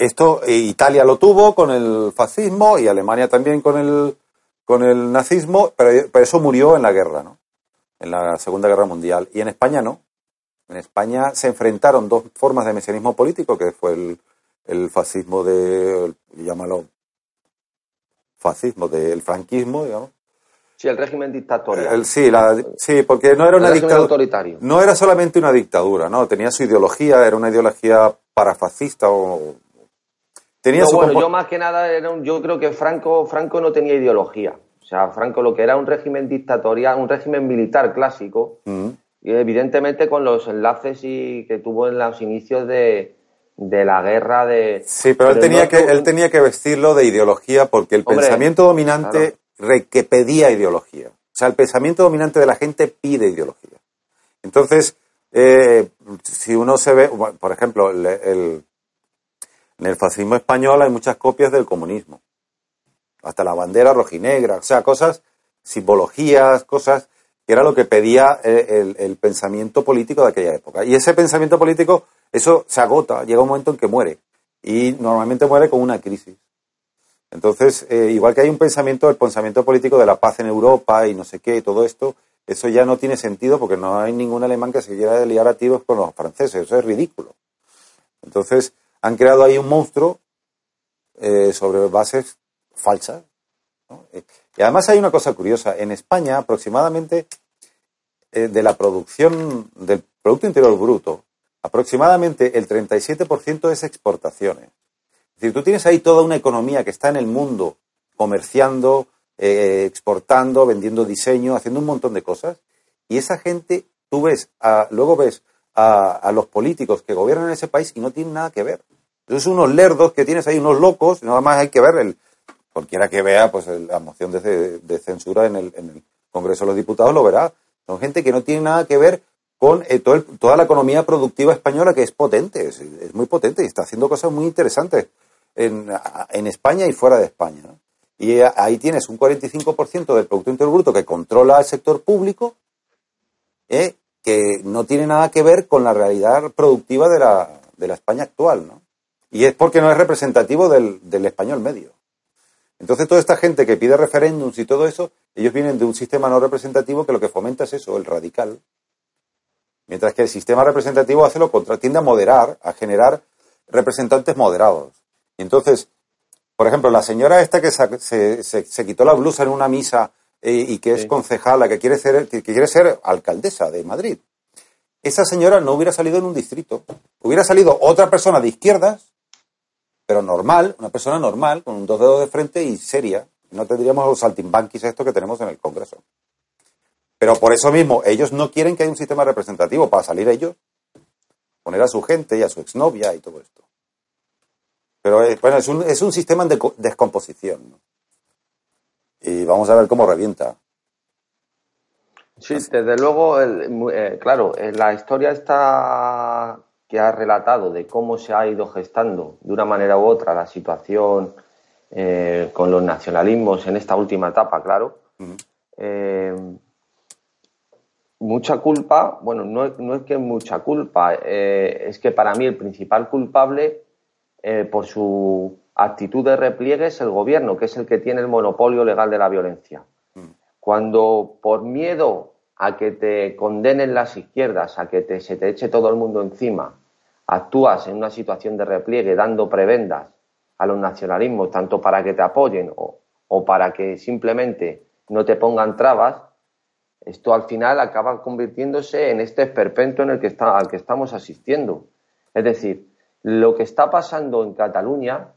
S4: esto, eh, Italia lo tuvo con el fascismo y Alemania también con el, con el nazismo, pero, pero eso murió en la guerra, ¿no? en la Segunda Guerra Mundial. Y en España no. En España se enfrentaron dos formas de mesianismo político, que fue el, el fascismo de, llámalo, fascismo, del franquismo, digamos.
S3: Sí, el régimen dictatorial.
S4: sí, sí, porque no era una dictadura. No era solamente una dictadura, ¿no? Tenía su ideología, era una ideología parafascista o.
S3: Tenía su bueno, yo más que nada, era yo creo que Franco, Franco no tenía ideología. O sea, Franco lo que era un régimen dictatorial, un régimen militar clásico, y evidentemente con los enlaces y que tuvo en los inicios de, la guerra de...
S4: Sí, pero, él, tenía que, él tenía que vestirlo de ideología porque el pensamiento dominante que pedía ideología. O sea, el pensamiento dominante de la gente pide ideología. Entonces, eh, si uno se ve, por ejemplo, en el fascismo español hay muchas copias del comunismo hasta la bandera rojinegra, o sea, cosas, simbologías, cosas que era lo que pedía eh, el, pensamiento político de aquella época. Y ese pensamiento político, eso se agota, llega un momento en que muere. Y normalmente muere con una crisis. Entonces, eh, igual que hay un pensamiento, el pensamiento político de la paz en Europa y no sé qué, y todo esto, eso ya no tiene sentido porque no hay ningún alemán que se quiera liar a tiros con los franceses, eso es ridículo. Entonces, han creado ahí un monstruo eh, sobre bases falsa. Y además hay una cosa curiosa. En España, aproximadamente eh, de la producción del Producto Interior Bruto, aproximadamente el 37% es exportaciones. Es decir, tú tienes ahí toda una economía que está en el mundo comerciando, eh, exportando, vendiendo diseño, haciendo un montón de cosas. Y esa gente, tú ves, luego ves a, a, los políticos que gobiernan ese país y no tienen nada que ver. Entonces, unos lerdos que tienes ahí, unos locos, nada más hay que ver el, cualquiera que vea pues la moción de, censura en el, Congreso de los Diputados lo verá. Son gente que no tiene nada que ver con eh, toda la economía productiva española que es potente, es, muy potente y está haciendo cosas muy interesantes en, España y fuera de España. Y ahí tienes un 45% del Producto Interior Bruto que controla el sector público, eh, que no tiene nada que ver con la realidad productiva de la, de la España actual. ¿no? Y es porque no es representativo del, del español medio. Entonces, toda esta gente que pide referéndums y todo eso, ellos vienen de un sistema no representativo que lo que fomenta es eso, el radical. Mientras que el sistema representativo hace lo contrario, tiende a moderar, a generar representantes moderados. Y entonces, por ejemplo, la señora esta que se, se, quitó la blusa en una misa eh, y que es concejala, que quiere, ser, que quiere ser alcaldesa de Madrid, esa señora no hubiera salido en un distrito. Hubiera salido otra persona de izquierdas pero normal, una persona normal, con dos dedos de frente y seria. No tendríamos los saltimbanquis estos que tenemos en el Congreso. Pero por eso mismo, ellos no quieren que haya un sistema representativo para salir ellos, poner a su gente y a su exnovia y todo esto. Pero bueno, es un, es un sistema de descomposición. Y vamos a ver cómo revienta.
S3: Sí, desde luego, eh, claro, eh, la historia está que ha relatado de cómo se ha ido gestando de una manera u otra la situación eh, con los nacionalismos en esta última etapa, claro. Eh, mucha culpa, bueno, no, es que mucha culpa, es que para mí el principal culpable por su actitud de repliegue es el gobierno, que es el que tiene el monopolio legal de la violencia. Cuando por miedo a que te condenen las izquierdas, a que te, se te eche todo el mundo encima, actúas en una situación de repliegue dando prebendas a los nacionalismos, tanto para que te apoyen o, para que simplemente no te pongan trabas, esto al final acaba convirtiéndose en este esperpento en el que está, al que estamos asistiendo. Es decir, lo que está pasando en Cataluña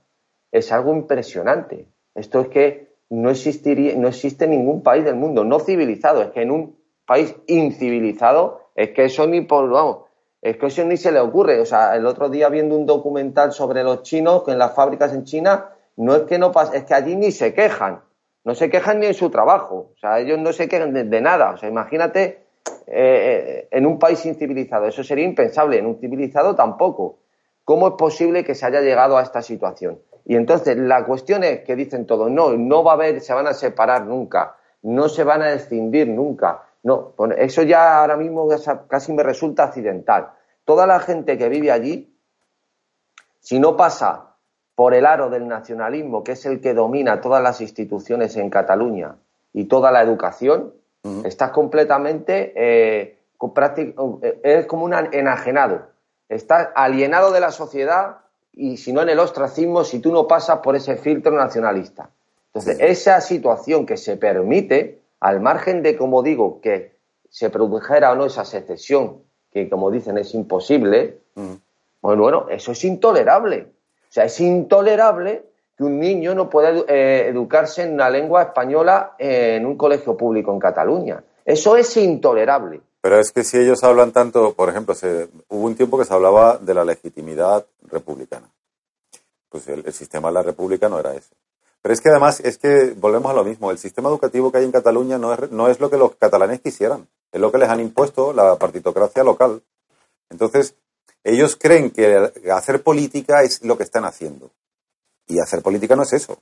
S3: es algo impresionante. Esto es que no, existiría, no existe ningún país del mundo no civilizado. Es que en un país incivilizado es que eso ni por, vamos, Es que eso ni se le ocurre. O sea, el otro día viendo un documental sobre los chinos, que en las fábricas en China, no es que no pasa, es que allí ni se quejan. No se quejan ni en su trabajo. O sea, ellos no se quejan de, nada. O sea, imagínate eh, en un país incivilizado. Eso sería impensable. En un civilizado tampoco. ¿Cómo es posible que se haya llegado a esta situación? Y entonces la cuestión es que dicen todos, no, no va a haber, se van a separar nunca, no se van a escindir nunca. No, eso ya ahora mismo casi me resulta accidental. Toda la gente que vive allí, si no pasa por el aro del nacionalismo, que es el que domina todas las instituciones en Cataluña y toda la educación, estás completamente, eh, eh, es como un enajenado, estás alienado de la sociedad y si no en el ostracismo, si tú no pasas por ese filtro nacionalista. Entonces, esa situación que se permite, al margen de, como digo, que se produjera o no esa secesión, que como dicen es imposible, pues bueno, eso es intolerable. O sea, es intolerable que un niño no pueda eh, educarse en una lengua española en un colegio público en Cataluña. Eso es intolerable.
S4: Pero es que si ellos hablan tanto, por ejemplo, se, hubo un tiempo que se hablaba de la legitimidad republicana. Pues el, sistema de la república no era ese. Pero es que además, es que volvemos a lo mismo, el sistema educativo que hay en Cataluña no es, no es lo que los catalanes quisieran, es lo que les han impuesto la partitocracia local. Entonces, ellos creen que hacer política es lo que están haciendo. Y hacer política no es eso.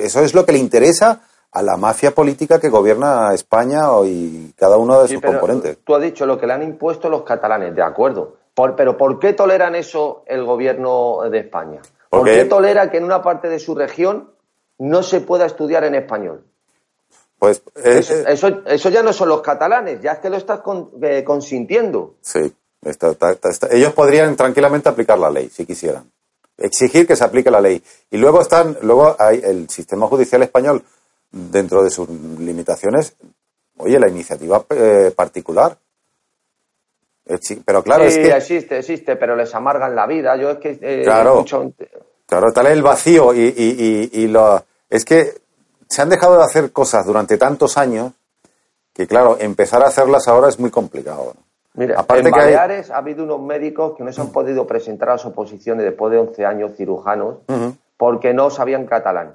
S4: eso es lo que le interesa a la mafia política que gobierna España y cada uno de sus componentes.
S3: Tú has dicho lo que le han impuesto los catalanes, de acuerdo. pero ¿por qué toleran eso el gobierno de España? ¿Por qué tolera que en una parte de su región no se pueda estudiar en español?
S4: Pues
S3: eso, eso, ya no son los catalanes, ya es que lo estás eh, consintiendo.
S4: Sí, ellos podrían tranquilamente aplicar la ley si quisieran exigir que se aplique la ley. Y luego están, luego hay el sistema judicial español, dentro de sus limitaciones, oye, la iniciativa eh, particular. Eh, pero claro, es que.
S3: existe, existe, pero les amargan la vida. Yo es que.
S4: Eh, claro, claro, tal es el vacío y, y, y, lo, es que se han dejado de hacer cosas durante tantos años que, claro, empezar a hacerlas ahora es muy complicado.
S3: Mira, Aparte en Baleares ha habido unos médicos que no se han podido presentar a las oposiciones después de 11 años cirujanos porque no sabían catalán.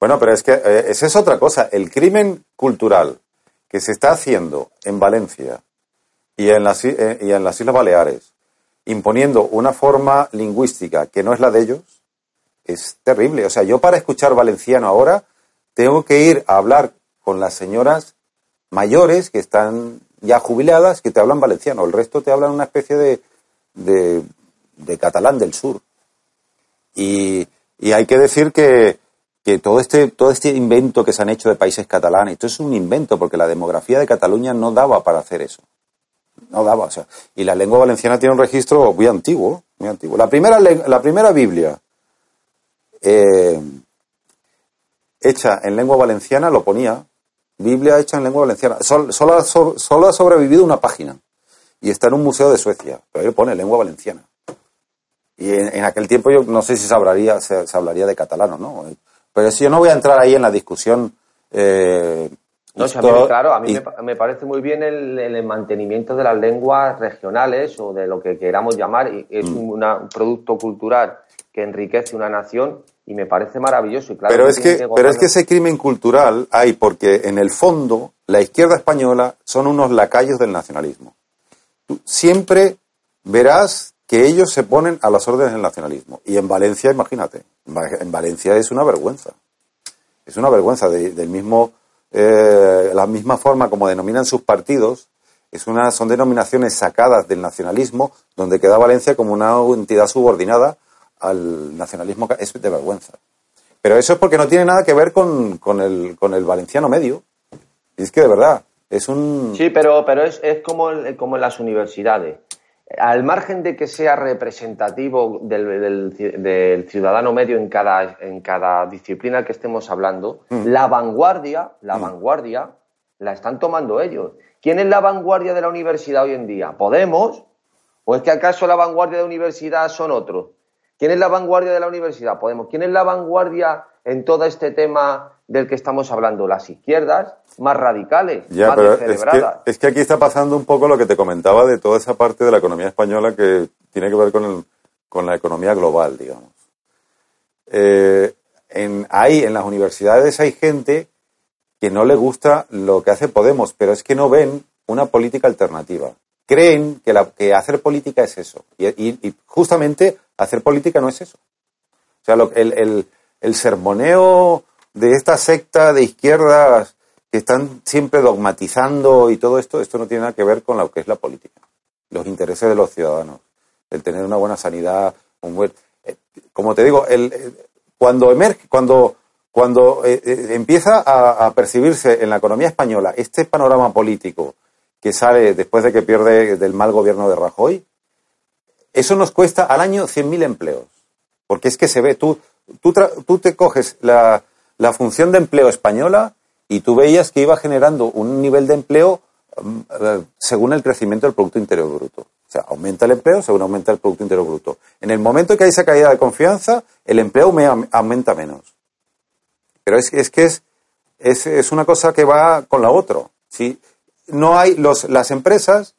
S4: Bueno, pero es que eh, esa es otra cosa. El crimen cultural que se está haciendo en Valencia y en, las, eh, y en las Islas Baleares, imponiendo una forma lingüística que no es la de ellos, es terrible. O sea, yo para escuchar valenciano ahora tengo que ir a hablar con las señoras mayores que están ya jubiladas que te hablan valenciano, el resto te hablan una especie de, de, catalán del sur. Y, hay que decir que, que, todo, este, todo este invento que se han hecho de países catalanes, esto es un invento porque la demografía de Cataluña no daba para hacer eso. No daba, o sea, y la lengua valenciana tiene un registro muy antiguo, muy antiguo. La primera, la primera Biblia eh, hecha en lengua valenciana lo ponía Biblia hecha en lengua valenciana. Solo, ha, sobrevivido una página y está en un museo de Suecia, pero ahí pone lengua valenciana. Y en, aquel tiempo yo no sé si se hablaría, se, hablaría de catalán o no. Pero si yo no voy a entrar ahí en la discusión. Eh,
S3: no, claro, a mí me, parece muy bien el, mantenimiento de las lenguas regionales o de lo que queramos llamar. Es mm. un producto cultural que enriquece una nación y me parece maravilloso. Y claro,
S4: pero, es que, pero es que ese crimen cultural hay porque en el fondo la izquierda española son unos lacayos del nacionalismo. siempre verás que ellos se ponen a las órdenes del nacionalismo. Y en Valencia, imagínate, en Valencia es una vergüenza. Es una vergüenza del mismo, eh, la misma forma como denominan sus partidos, es una, son denominaciones sacadas del nacionalismo, donde queda Valencia como una entidad subordinada al nacionalismo es de vergüenza. Pero eso es porque no tiene nada que ver con, con, el, con el valenciano medio. Y es que de verdad, es un...
S3: Sí, pero, pero es, es como, como en las universidades. Al margen de que sea representativo del, del, ciudadano medio en cada, en cada disciplina que estemos hablando, mm. la vanguardia, la mm. vanguardia, la están tomando ellos. ¿Quién es la vanguardia de la universidad hoy en día? ¿Podemos? ¿O es que acaso la vanguardia de la universidad son otros? ¿Quién es la vanguardia de la universidad? Podemos. ¿Quién es la vanguardia en todo este tema del que estamos hablando, las izquierdas más radicales,
S4: Ya,
S3: más
S4: pero es que,
S3: descerebradas.
S4: es que aquí está pasando un poco lo que te comentaba de toda esa parte de la economía española que tiene que ver con, el- con la economía global, digamos. Eh, en, hay, en las universidades hay gente que no le gusta lo que hace Podemos, pero es que no ven una política alternativa. Creen que, la, que hacer política es eso. Y, y- y justamente hacer política no es eso. O sea, lo- el, el- el sermoneo de esta secta de izquierdas que están siempre dogmatizando y todo esto, esto no tiene nada que ver con lo que es la política. Los intereses de los ciudadanos, el tener una buena sanidad, un buen... eh, Como te digo, el, el- cuando emerge, cuando, cuando eh, eh, empieza a, a percibirse en la economía española este panorama político que sale después de que pierde del mal gobierno de Rajoy, eso nos cuesta al año 100.000 empleos. Porque es que se ve, tú, tú, tú te coges la, la función de empleo española y tú veías que iba generando un nivel de empleo mm, eh, según el crecimiento del Producto Interior Bruto. O sea, aumenta el empleo según aumenta el Producto Interior Bruto. En el momento que hay esa caída de confianza, el empleo me aumenta menos. Pero es, es que es, es, es una cosa que va con la otra. ¿sí? No hay los, las empresas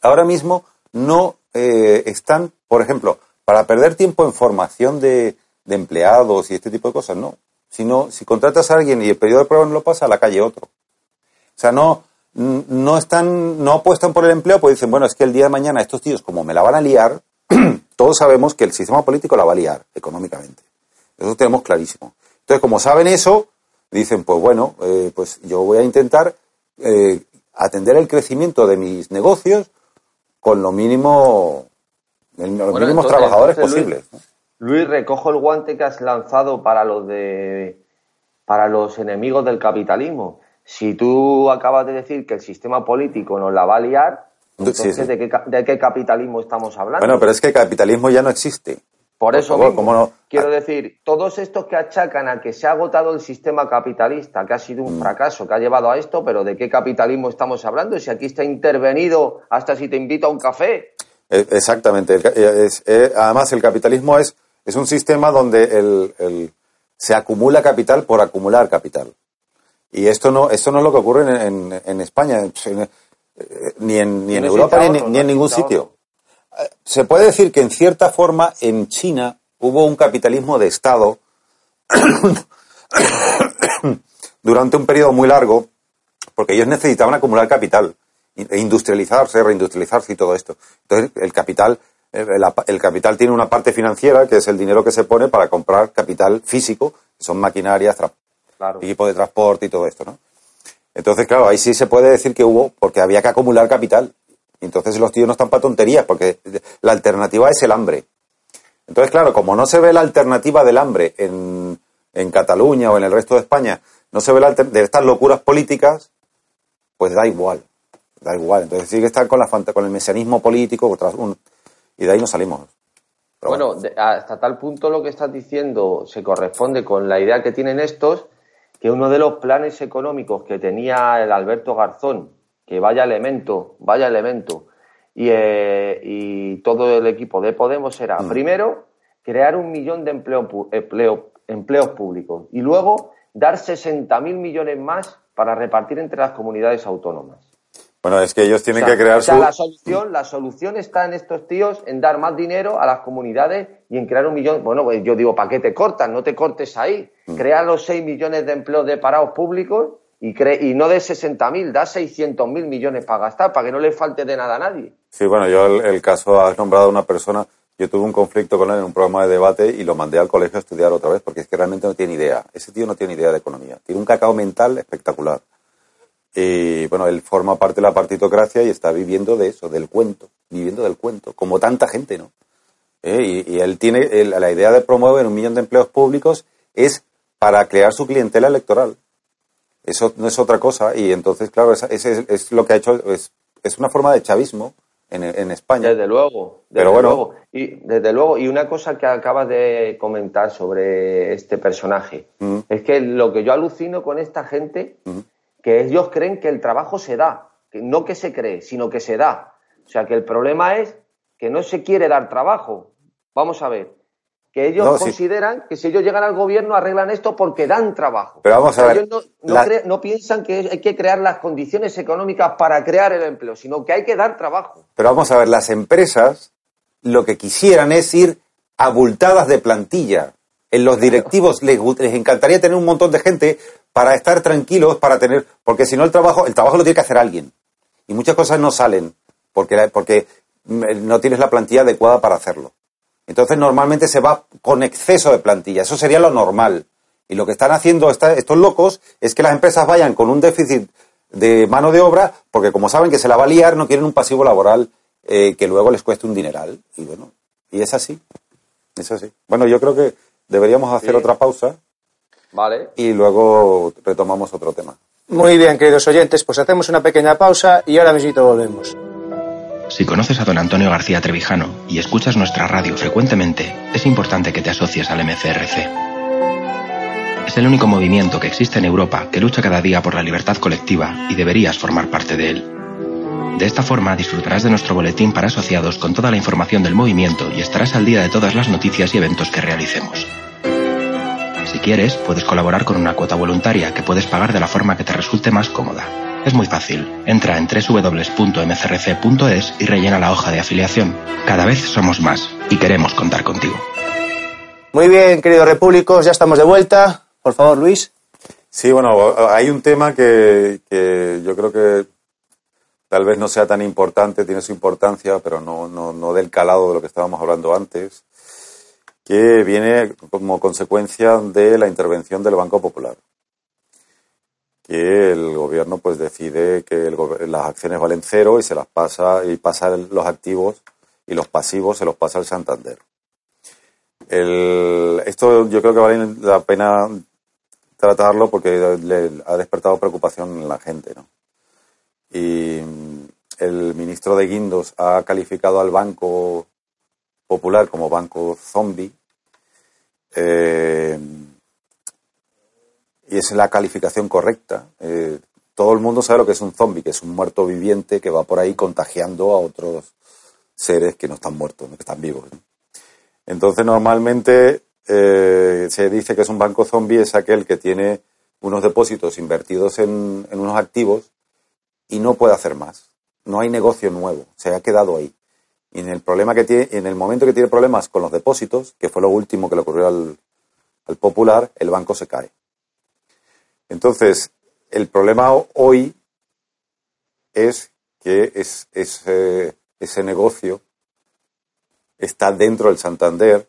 S4: ahora mismo no eh, están, por ejemplo, para perder tiempo en formación de, de empleados y este tipo de cosas, no. Sino, si contratas a alguien y el periodo de prueba no lo pasa, a la calle otro. O sea, no, no están, no apuestan por el empleo, pues dicen, bueno, es que el día de mañana estos tíos, como me la van a liar, <clears throat> todos sabemos que el sistema político la va a liar económicamente. Eso lo tenemos clarísimo. Entonces, como saben eso, dicen, pues bueno, eh, pues yo voy a intentar eh, atender el crecimiento de mis negocios con lo mínimo, el- los
S3: Bueno,
S4: mínimos
S3: entonces-
S4: trabajadores
S3: entonces, Luis,
S4: posibles. ¿no?
S3: Luis, recojo el guante que has lanzado para los de para los enemigos del capitalismo. Si tú acabas de decir que el sistema político nos la va a liar, entonces
S4: sí.
S3: ¿de, qué, de qué capitalismo estamos hablando?
S4: Bueno, pero es que el capitalismo ya no existe.
S3: Por
S4: por
S3: eso
S4: favor,
S3: mismo,
S4: ¿cómo no?
S3: quiero
S4: Ah.
S3: decir, todos estos que achacan a que se ha agotado el sistema capitalista, que ha sido
S4: Mm.
S3: un fracaso, que ha llevado a esto, pero ¿de qué capitalismo estamos hablando? Si aquí está intervenido hasta si te invito a un café.
S4: Eh, Exactamente. Es- eh, además, el capitalismo es, es un sistema donde el, el- se acumula capital por acumular capital. Y esto no, esto no es lo que ocurre en, en- en España, en- eh, ni en, ni en Europa, ni, en- ni ningún sitio. Eh, Se puede decir que en cierta forma en China hubo un capitalismo de Estado <coughs> durante un periodo muy largo, porque ellos necesitaban acumular capital, e industrializarse, reindustrializarse y todo esto. Entonces, el capital, la- el capital tiene una parte financiera, que es el dinero que se pone para comprar capital físico, que son maquinarias,
S3: Claro.
S4: equipo de transporte y todo esto, ¿no? Entonces, claro, ahí sí se puede decir que hubo, porque había que acumular capital. Entonces los tíos no están para tonterías, porque la alternativa es el hambre. Entonces, claro, como no se ve la alternativa del hambre en, en Cataluña o en el resto de España, no se ve la de estas locuras políticas, pues da igual, da igual. Entonces sigue estar con, la, con el mesianismo político un- y de ahí no salimos. Pero
S3: Bueno, de- hasta tal punto lo que estás diciendo se corresponde con la idea que tienen estos, que uno de los planes económicos que tenía el Alberto Garzón, que vaya elemento, vaya elemento, y, eh, y todo el equipo de Podemos era, primero, crear un millón de empleo- empleos públicos y luego dar 60.000 millones más para repartir entre las comunidades autónomas.
S4: Bueno, es que ellos tienen
S3: O sea,
S4: que crear
S3: o sea,
S4: su...
S3: la solución, la solución está en estos tíos en dar más dinero a las comunidades y en crear un millón. Bueno, pues yo digo, ¿para qué te cortas? No te cortes ahí.
S4: Mm.
S3: Crea los 6 millones de empleos de parados públicos y, cre- y no de 60.000, da 600.000 millones para gastar, para que no le falte de nada a nadie.
S4: Sí, bueno, yo el, el caso, has nombrado a una persona, yo tuve un conflicto con él en un programa de debate y lo mandé al colegio a estudiar otra vez porque es que realmente no tiene idea. Ese tío no tiene idea de economía. Tiene un cacao mental espectacular. Y bueno, él forma parte de la partitocracia y está viviendo de eso, del cuento, viviendo del cuento, como tanta gente, ¿no? Eh, Y, y él tiene, la idea de promover un millón de empleos públicos es para crear su clientela electoral. Eso no es otra cosa y entonces, claro, ese es, es lo que ha hecho, es, es una forma de chavismo en, en España.
S3: Desde luego, desde
S4: Pero bueno.
S3: luego. Y desde luego, y una cosa que acabas de comentar sobre este personaje,
S4: Mm.
S3: es que lo que yo alucino con esta gente, que ellos creen que el trabajo se da, que no que se cree, sino que se da. O sea que el problema es que no se quiere dar trabajo. Vamos a ver, que ellos consideran que si ellos llegan al gobierno arreglan esto porque dan trabajo.
S4: Pero vamos a ver.
S3: Ellos no, piensan que hay que crear las condiciones económicas para crear el empleo, sino que hay que dar trabajo.
S4: Pero vamos a ver, las empresas lo que quisieran es ir abultadas de plantilla. En los directivos les, les encantaría tener un montón de gente para estar tranquilos, para tener, porque si no el trabajo, el trabajo lo tiene que hacer alguien. Y muchas cosas no salen porque, porque no tienes la plantilla adecuada para hacerlo. Entonces normalmente se va con exceso de plantilla. Eso sería lo normal. Y lo que están haciendo estos locos es que las empresas vayan con un déficit de mano de obra porque como saben que se la va a liar no quieren un pasivo laboral eh, que luego les cueste un dineral. Y bueno, y es así. Es así. Bueno, yo creo que deberíamos hacer otra pausa.
S3: Vale.
S4: Y luego retomamos otro tema.
S2: Muy bien, queridos oyentes, pues hacemos una pequeña pausa y ahora mismo volvemos.
S1: Si conoces a don Antonio García Trevijano y escuchas nuestra radio frecuentemente, es importante que te asocies al MCRC. Es el único movimiento que existe en Europa que lucha cada día por la libertad colectiva y deberías formar parte de él. De esta forma disfrutarás de nuestro boletín para asociados con toda la información del movimiento y estarás al día de todas las noticias y eventos que realicemos. Si quieres, puedes colaborar con una cuota voluntaria que puedes pagar de la forma que te resulte más cómoda. Es muy fácil. Entra en www.mcrc.es y rellena la hoja de afiliación. Cada vez somos más y queremos contar contigo.
S2: Muy bien, queridos repúblicos, ya estamos de vuelta. Por favor, Luis.
S4: Sí, bueno, hay un tema que, yo creo que tal vez no sea tan importante, tiene su importancia, pero no, no, no del calado de lo que estábamos hablando antes, que viene como consecuencia de la intervención del Banco Popular que el gobierno pues decide que las acciones valen cero y se las pasa y pasa los activos y los pasivos se los pasa al Santander. esto yo creo que vale la pena tratarlo porque le ha despertado preocupación en la gente, ¿no? Y el ministro de Guindos ha calificado al Banco Popular como banco zombie. Eh, y es la calificación correcta. Eh, todo el mundo sabe lo que es un zombie, que es un muerto viviente que va por ahí contagiando a otros seres que no están muertos, que están vivos. Entonces, normalmente eh, se dice que es un banco zombie, es aquel que tiene unos depósitos invertidos en, en unos activos y no puede hacer más. No hay negocio nuevo, se ha quedado ahí. Y en el, problema que tiene, en el momento que tiene problemas con los depósitos, que fue lo último que le ocurrió al, al Popular, el banco se cae. Entonces, el problema hoy es que ese negocio está dentro del Santander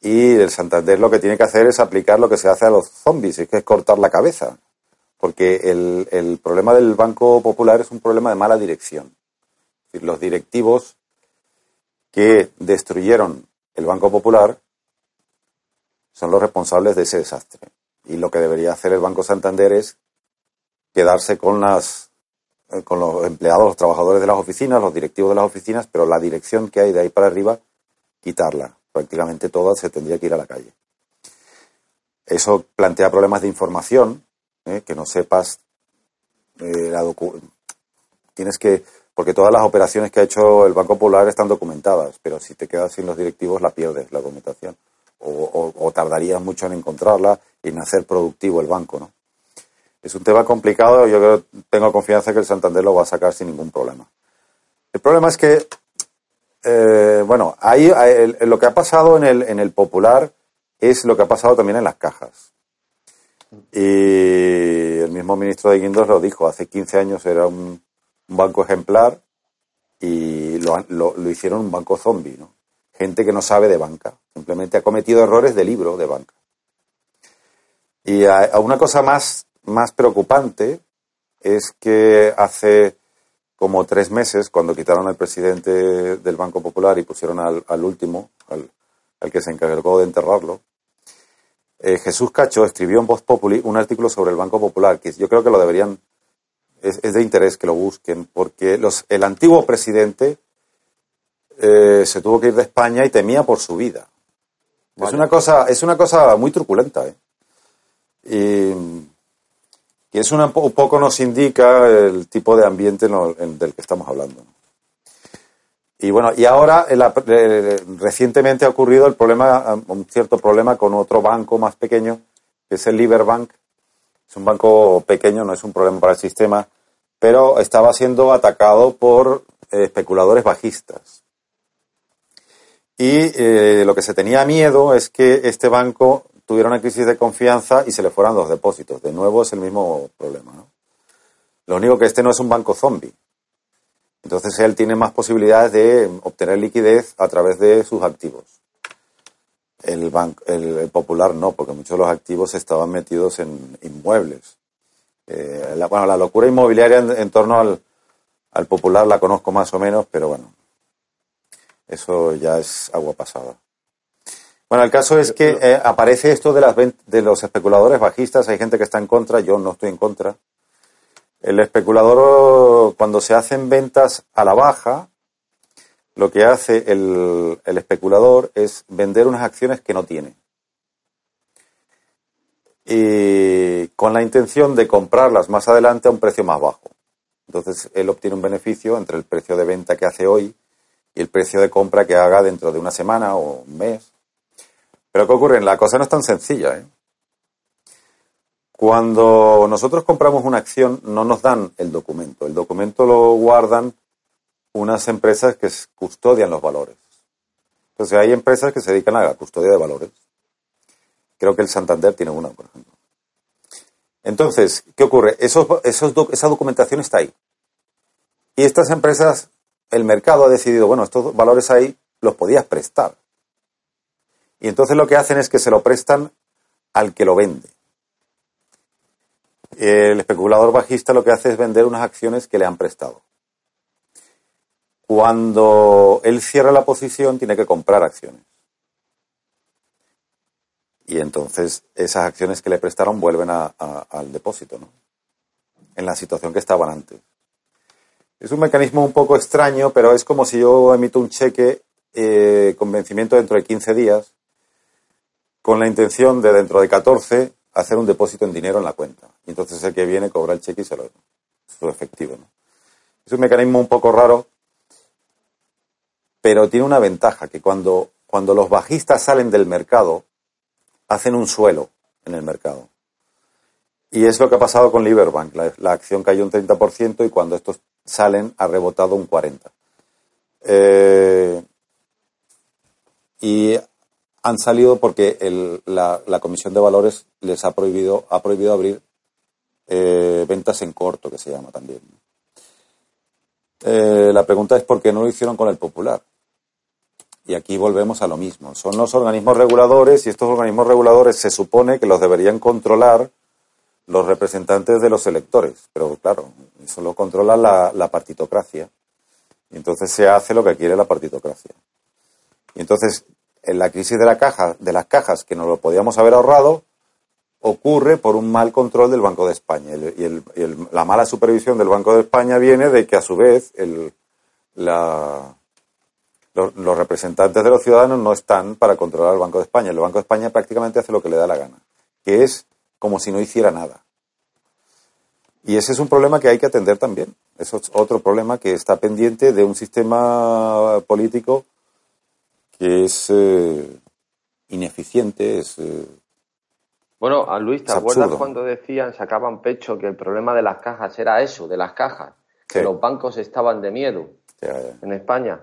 S4: y el Santander lo que tiene que hacer es aplicar lo que se hace a los zombies, es que es cortar la cabeza. Porque el, el problema del Banco Popular es un problema de mala dirección. Los directivos que destruyeron el Banco Popular son los responsables de ese desastre. Y lo que debería hacer el Banco Santander es quedarse con las eh, con los empleados, los trabajadores de las oficinas, los directivos de las oficinas, pero la dirección que hay de ahí para arriba, quitarla. Prácticamente toda se tendría que ir a la calle. Eso plantea problemas de información, ¿eh? que no sepas eh, la tienes que porque todas las operaciones que ha hecho el Banco Popular están documentadas, pero si te quedas sin los directivos la pierdes la documentación o, o, tardarías mucho en encontrarla y en hacer productivo el banco, ¿no? Es un tema complicado, yo creo, tengo confianza que el Santander lo va a sacar sin ningún problema. El problema es que, eh, bueno, ahí, lo que ha pasado en el, en el Popular es lo que ha pasado también en las cajas. Y el mismo ministro de Guindos lo dijo, hace 15 años era un, banco ejemplar y lo, lo, hicieron un banco zombie, ¿no? Gente que no sabe de banca, simplemente ha cometido errores de libro de banca. Y a, una cosa más, más preocupante es que hace como tres meses, cuando quitaron al presidente del Banco Popular y pusieron al, último, al, que se encargó de enterrarlo, eh, Jesús Cacho escribió en Voz Populi un artículo sobre el Banco Popular, que yo creo que lo deberían, es, de interés que lo busquen, porque los, el antiguo presidente eh, se tuvo que ir de España y temía por su vida. Es una cosa, es una cosa muy truculenta, ¿eh? Y, eso un poco nos indica el tipo de ambiente del que estamos hablando. Y bueno, y ahora recientemente ha ocurrido el problema, un cierto problema con otro banco más pequeño, que es el Liberbank. Es un banco pequeño, no es un problema para el sistema, pero estaba siendo atacado por eh, especuladores bajistas. Y eh, lo que se tenía miedo es que este banco tuviera una crisis de confianza y se le fueran los depósitos. De nuevo es el mismo problema. ¿no? Lo único que este no es un banco zombie. Entonces él tiene más posibilidades de obtener liquidez a través de sus activos. El, banco, el, popular no, porque muchos de los activos estaban metidos en inmuebles. Eh, la, bueno, la locura inmobiliaria en, torno al, popular la conozco más o menos, pero bueno, eso ya es agua pasada. Bueno, el caso es que eh, aparece esto de, las, de los especuladores bajistas, hay gente que está en contra, yo no estoy en contra. El especulador, cuando se hacen ventas a la baja, lo que hace el, especulador es vender unas acciones que no tiene. Y con la intención de comprarlas más adelante a un precio más bajo. Entonces él obtiene un beneficio entre el precio de venta que hace hoy y el precio de compra que haga dentro de una semana o un mes. Pero ¿qué ocurre? La cosa no es tan sencilla. ¿eh? Cuando nosotros compramos una acción, no nos dan el documento. El documento lo guardan unas empresas que custodian los valores. Entonces, hay empresas que se dedican a la custodia de valores. Creo que el Santander tiene una, por ejemplo. Entonces, ¿qué ocurre? esa documentación está ahí. Y estas empresas, el mercado ha decidido, bueno, estos valores ahí los podías prestar. Y entonces lo que hacen es que se lo prestan al que lo vende el especulador bajista lo que hace es vender unas acciones que le han prestado. Cuando él cierra la posición, tiene que comprar acciones. Y entonces esas acciones que le prestaron vuelven al depósito, ¿no? En la situación que estaban antes. Es un mecanismo un poco extraño, pero es como si yo emito un cheque eh, con vencimiento dentro de 15 días, con la intención de dentro de 14 hacer un depósito en dinero en la cuenta. Y entonces el que viene cobra el cheque y se lo su efectivo. ¿no? Es un mecanismo un poco raro, pero tiene una ventaja, que cuando, cuando los bajistas salen del mercado, hacen un suelo en el mercado. Y es lo que ha pasado con Liberbank. La, acción cayó un 30% y cuando estos salen ha rebotado un 40%. Eh, y han salido porque la, Comisión de Valores les ha prohibido, ha prohibido abrir eh, ventas en corto, que se llama también. Eh, la pregunta es por qué no lo hicieron con el popular. Y aquí volvemos a lo mismo. Son los organismos reguladores y estos organismos reguladores se supone que los deberían controlar los representantes de los electores. Pero claro, eso lo controla la, la partitocracia. Y entonces se hace lo que quiere la partitocracia. Y entonces en la crisis de, la caja, de las cajas, que nos lo podíamos haber ahorrado, ocurre por un mal control del Banco de España. Y, la mala supervisión del Banco de España viene de que, a su vez, los, representantes de los ciudadanos no están para controlar el Banco de España. El Banco de España prácticamente hace lo que le da la gana, que es como si no hiciera nada. Y ese es un problema que hay que atender también. Eso es otro problema que está pendiente de un sistema político que es eh, ineficiente, es... Eh,
S3: bueno, a Luis, ¿te acuerdas cuando decían, sacaban pecho, que el problema de las cajas era eso, de las cajas? Que los bancos estaban de miedo en España.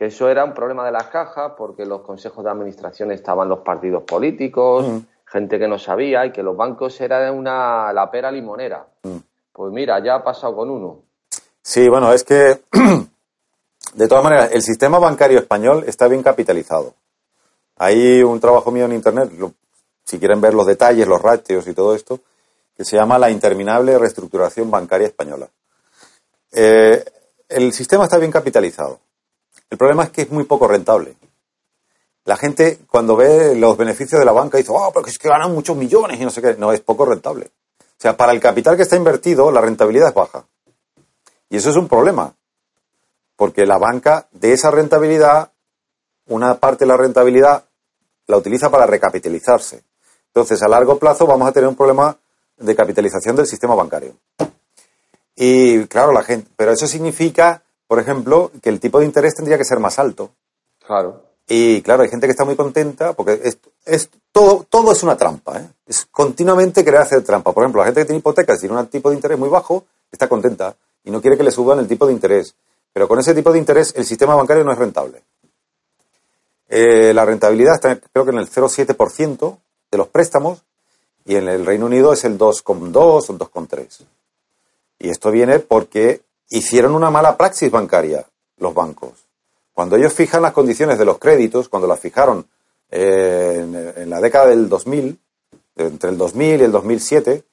S3: Que eso era un problema de las cajas porque los consejos de administración estaban los partidos políticos, mm. gente que no sabía y que los bancos eran una la pera limonera. Mm. Pues mira, ya ha pasado con uno.
S4: Sí, bueno, es que <clears throat> De todas maneras, el sistema bancario español está bien capitalizado. Hay un trabajo mío en Internet, si quieren ver los detalles, los ratios y todo esto, que se llama la interminable reestructuración bancaria española. Eh, el sistema está bien capitalizado. El problema es que es muy poco rentable. La gente, cuando ve los beneficios de la banca, dice, oh, pero es que ganan muchos millones y no sé qué. No, es poco rentable. O sea, para el capital que está invertido, la rentabilidad es baja. Y eso es un problema porque la banca de esa rentabilidad, una parte de la rentabilidad la utiliza para recapitalizarse. Entonces, a largo plazo vamos a tener un problema de capitalización del sistema bancario. Y claro, la gente, pero eso significa por ejemplo, que el tipo de interés tendría que ser más alto.
S3: Claro.
S4: Y claro, hay gente que está muy contenta porque es, es todo, todo es una trampa. ¿eh? Es continuamente querer hacer trampa. Por ejemplo, la gente que tiene hipotecas y tiene un tipo de interés muy bajo está contenta y no quiere que le suban el tipo de interés. Pero con ese tipo de interés el sistema bancario no es rentable. Eh, la rentabilidad está creo que en el 0,7% de los préstamos y en el Reino Unido es el 2,2 o el 2,3. Y esto viene porque hicieron una mala praxis bancaria los bancos. Cuando ellos fijan las condiciones de los créditos, cuando las fijaron eh, en, la década del 2000, entre el 2000 y el 2007,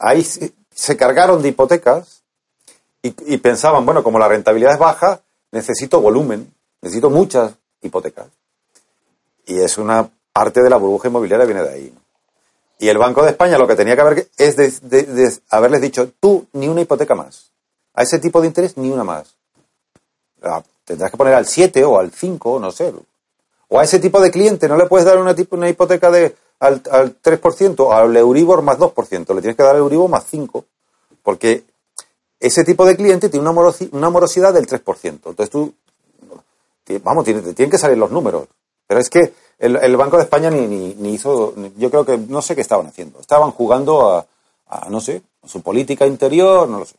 S4: ahí se cargaron de hipotecas y, pensaban, bueno, como la rentabilidad es baja, necesito volumen, necesito muchas hipotecas. Y es una parte de la burbuja inmobiliaria viene de ahí. Y el Banco de España lo que tenía que haber es de, haberles dicho, tú ni una hipoteca más. A ese tipo de interés ni una más. Ah, tendrás que poner al 7 o al 5, no sé. O a ese tipo de cliente no le puedes dar una, una hipoteca de, al, al 3%, al Euribor más 2%, le tienes que dar el Euribor más 5%, porque ese tipo de cliente tiene una, morosidad del 3%. Entonces tú, vamos, te tienen que salir los números. Pero es que el, Banco de España ni, ni, hizo, yo creo que no sé qué estaban haciendo. Estaban jugando a, no sé, a su política interior, no lo sé.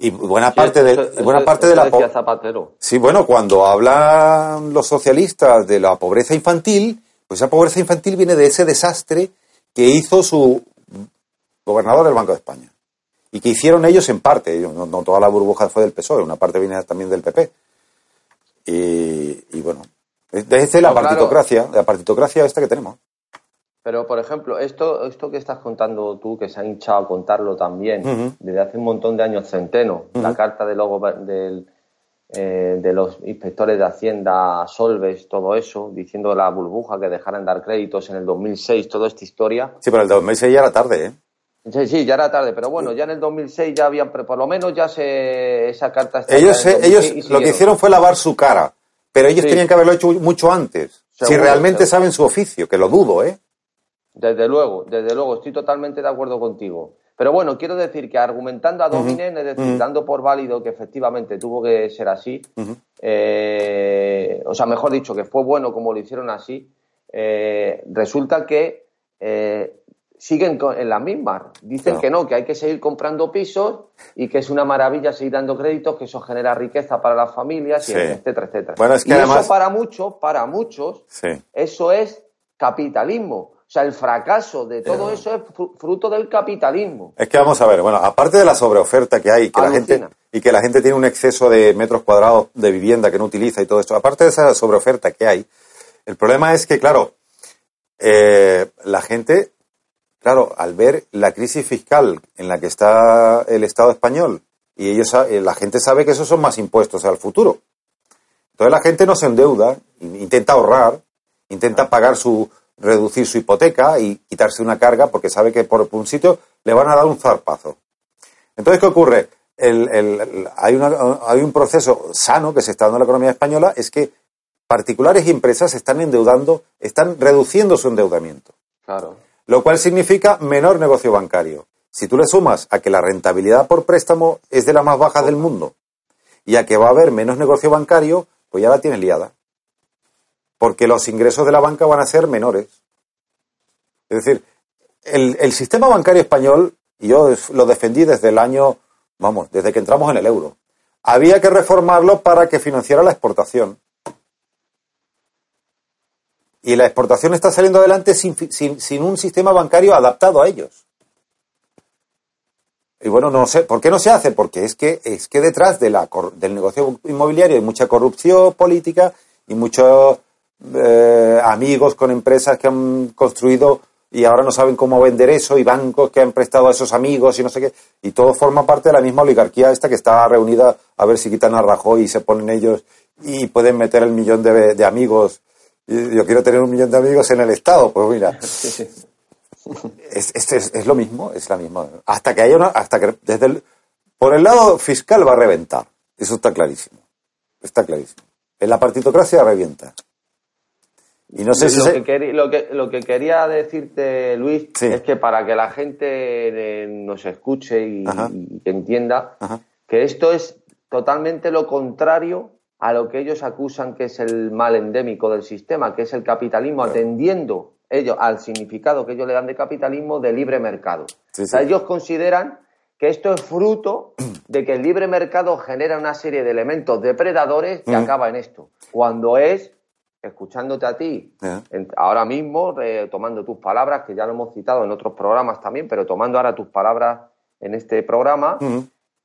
S4: Y buena parte de, buena parte de la
S3: Zapatero.
S4: Sí, bueno, cuando hablan los socialistas de la pobreza infantil, pues esa pobreza infantil viene de ese desastre que hizo su gobernador del Banco de España. Y que hicieron ellos en parte, no, toda la burbuja fue del PSOE, una parte viene también del PP. Y, bueno, desde la partitocracia, la partitocracia esta que tenemos.
S3: Pero, por ejemplo, esto, esto que estás contando tú, que se ha hinchado a contarlo también, desde hace un montón de años, centeno, la carta de, del, eh, de los inspectores de Hacienda, Solves, todo eso, diciendo la burbuja que dejaran dar créditos en el 2006, toda esta historia.
S4: Sí, pero el 2006 ya era tarde, ¿eh?
S3: Sí, sí, ya era tarde, pero bueno, ya en el 2006 ya habían, por lo menos ya se, esa carta...
S4: Ellos, ellos lo que hicieron fue lavar su cara, pero ellos tenían que haberlo hecho mucho antes, si realmente saben su oficio, que lo dudo, ¿eh?
S3: Desde luego, desde luego, estoy totalmente de acuerdo contigo. Pero bueno, quiero decir que argumentando a Dominen, es decir, dando por válido que efectivamente tuvo que ser así, eh, o sea, mejor dicho, que fue bueno como lo hicieron así, eh, resulta que eh, siguen en las mismas. Dicen que no, que hay que seguir comprando pisos y que es una maravilla seguir dando créditos, que eso genera riqueza para las familias, y etcétera, etcétera.
S4: Bueno, es que y eso
S3: para muchos, para muchos, eso es capitalismo. O sea, el fracaso de todo eso es fruto del capitalismo.
S4: Es que vamos a ver, bueno, aparte de la sobreoferta que hay que la gente, y que la gente tiene un exceso de metros cuadrados de vivienda que no utiliza y todo esto, aparte de esa sobreoferta que hay, el problema es que, claro, eh, la gente Claro, al ver la crisis fiscal en la que está el Estado español y ellos, eh, la gente sabe que esos son más impuestos al futuro. Entonces la gente no se endeuda, intenta ahorrar, intenta pagar su, reducir su hipoteca y quitarse una carga porque sabe que por un sitio le van a dar un zarpazo. Entonces, ¿qué ocurre? hay, hay un proceso sano que se está dando en la economía española, es que particulares y empresas están endeudando, están reduciendo su endeudamiento.
S3: Claro
S4: lo cual significa menor negocio bancario. Si tú le sumas a que la rentabilidad por préstamo es de las más bajas del mundo y a que va a haber menos negocio bancario, pues ya la tienes liada. Porque los ingresos de la banca van a ser menores. Es decir, el, sistema bancario español, y yo lo defendí desde el año, vamos, desde que entramos en el euro, había que reformarlo para que financiara la exportación. Y la exportación está saliendo adelante sin, un sistema bancario adaptado a ellos. Y bueno, no sé, ¿por qué no se hace? Porque es que, es que detrás de la, del negocio inmobiliario hay mucha corrupción política y muchos eh, amigos con empresas que han construido y ahora no saben cómo vender eso y bancos que han prestado a esos amigos y no sé qué. Y todo forma parte de la misma oligarquía esta que está reunida a ver si quitan a Rajoy y se ponen ellos y pueden meter el millón de, de amigos yo quiero tener un millón de amigos en el Estado, pues mira. <laughs> Es, es, lo mismo, es la misma. Hasta que haya una, hasta que desde el, por el lado fiscal va a reventar. Eso está clarísimo. Está clarísimo. En la partitocracia revienta.
S3: Y no sé si lo, que lo, que, lo que quería decirte, Luis, es que para que la gente nos escuche y, entienda, que esto es totalmente lo contrario a lo que ellos acusan que es el mal endémico del sistema, que es el capitalismo, atendiendo ellos al significado que ellos le dan de capitalismo de libre mercado. O sea, ellos consideran que esto es fruto <clears throat> de que el libre mercado genera una serie de elementos depredadores que acaba en esto. Cuando es, escuchándote a ti, ahora mismo, tomando tus palabras, que ya lo hemos citado en otros programas también, pero tomando ahora tus palabras en este programa,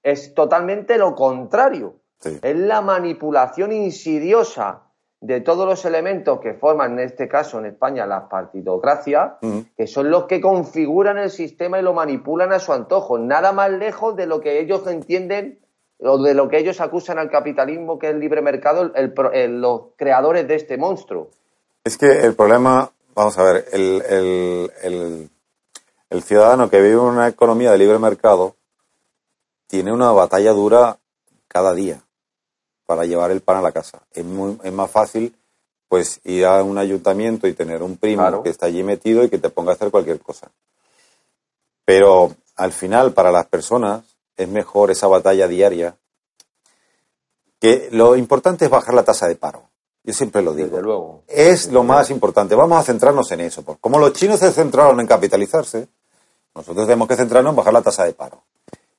S3: es totalmente lo contrario. Es la manipulación insidiosa de todos los elementos que forman, en este caso en España, la partidocracia, que son los que configuran el sistema y lo manipulan a su antojo, nada más lejos de lo que ellos entienden o de lo que ellos acusan al capitalismo, que es el libre mercado, los creadores de este monstruo.
S4: Es que el problema, vamos a ver, el, el ciudadano que vive en una economía de libre mercado tiene una batalla dura cada día para llevar el pan a la casa. Es, muy, es más fácil pues ir a un ayuntamiento y tener un primo que está allí metido y que te ponga a hacer cualquier cosa. Pero al final, para las personas, es mejor esa batalla diaria. Que lo importante es bajar la tasa de paro. Yo siempre lo digo.
S3: luego.
S4: Es lo más importante. Vamos a centrarnos en eso. Como los chinos se centraron en capitalizarse, nosotros tenemos que centrarnos en bajar la tasa de paro.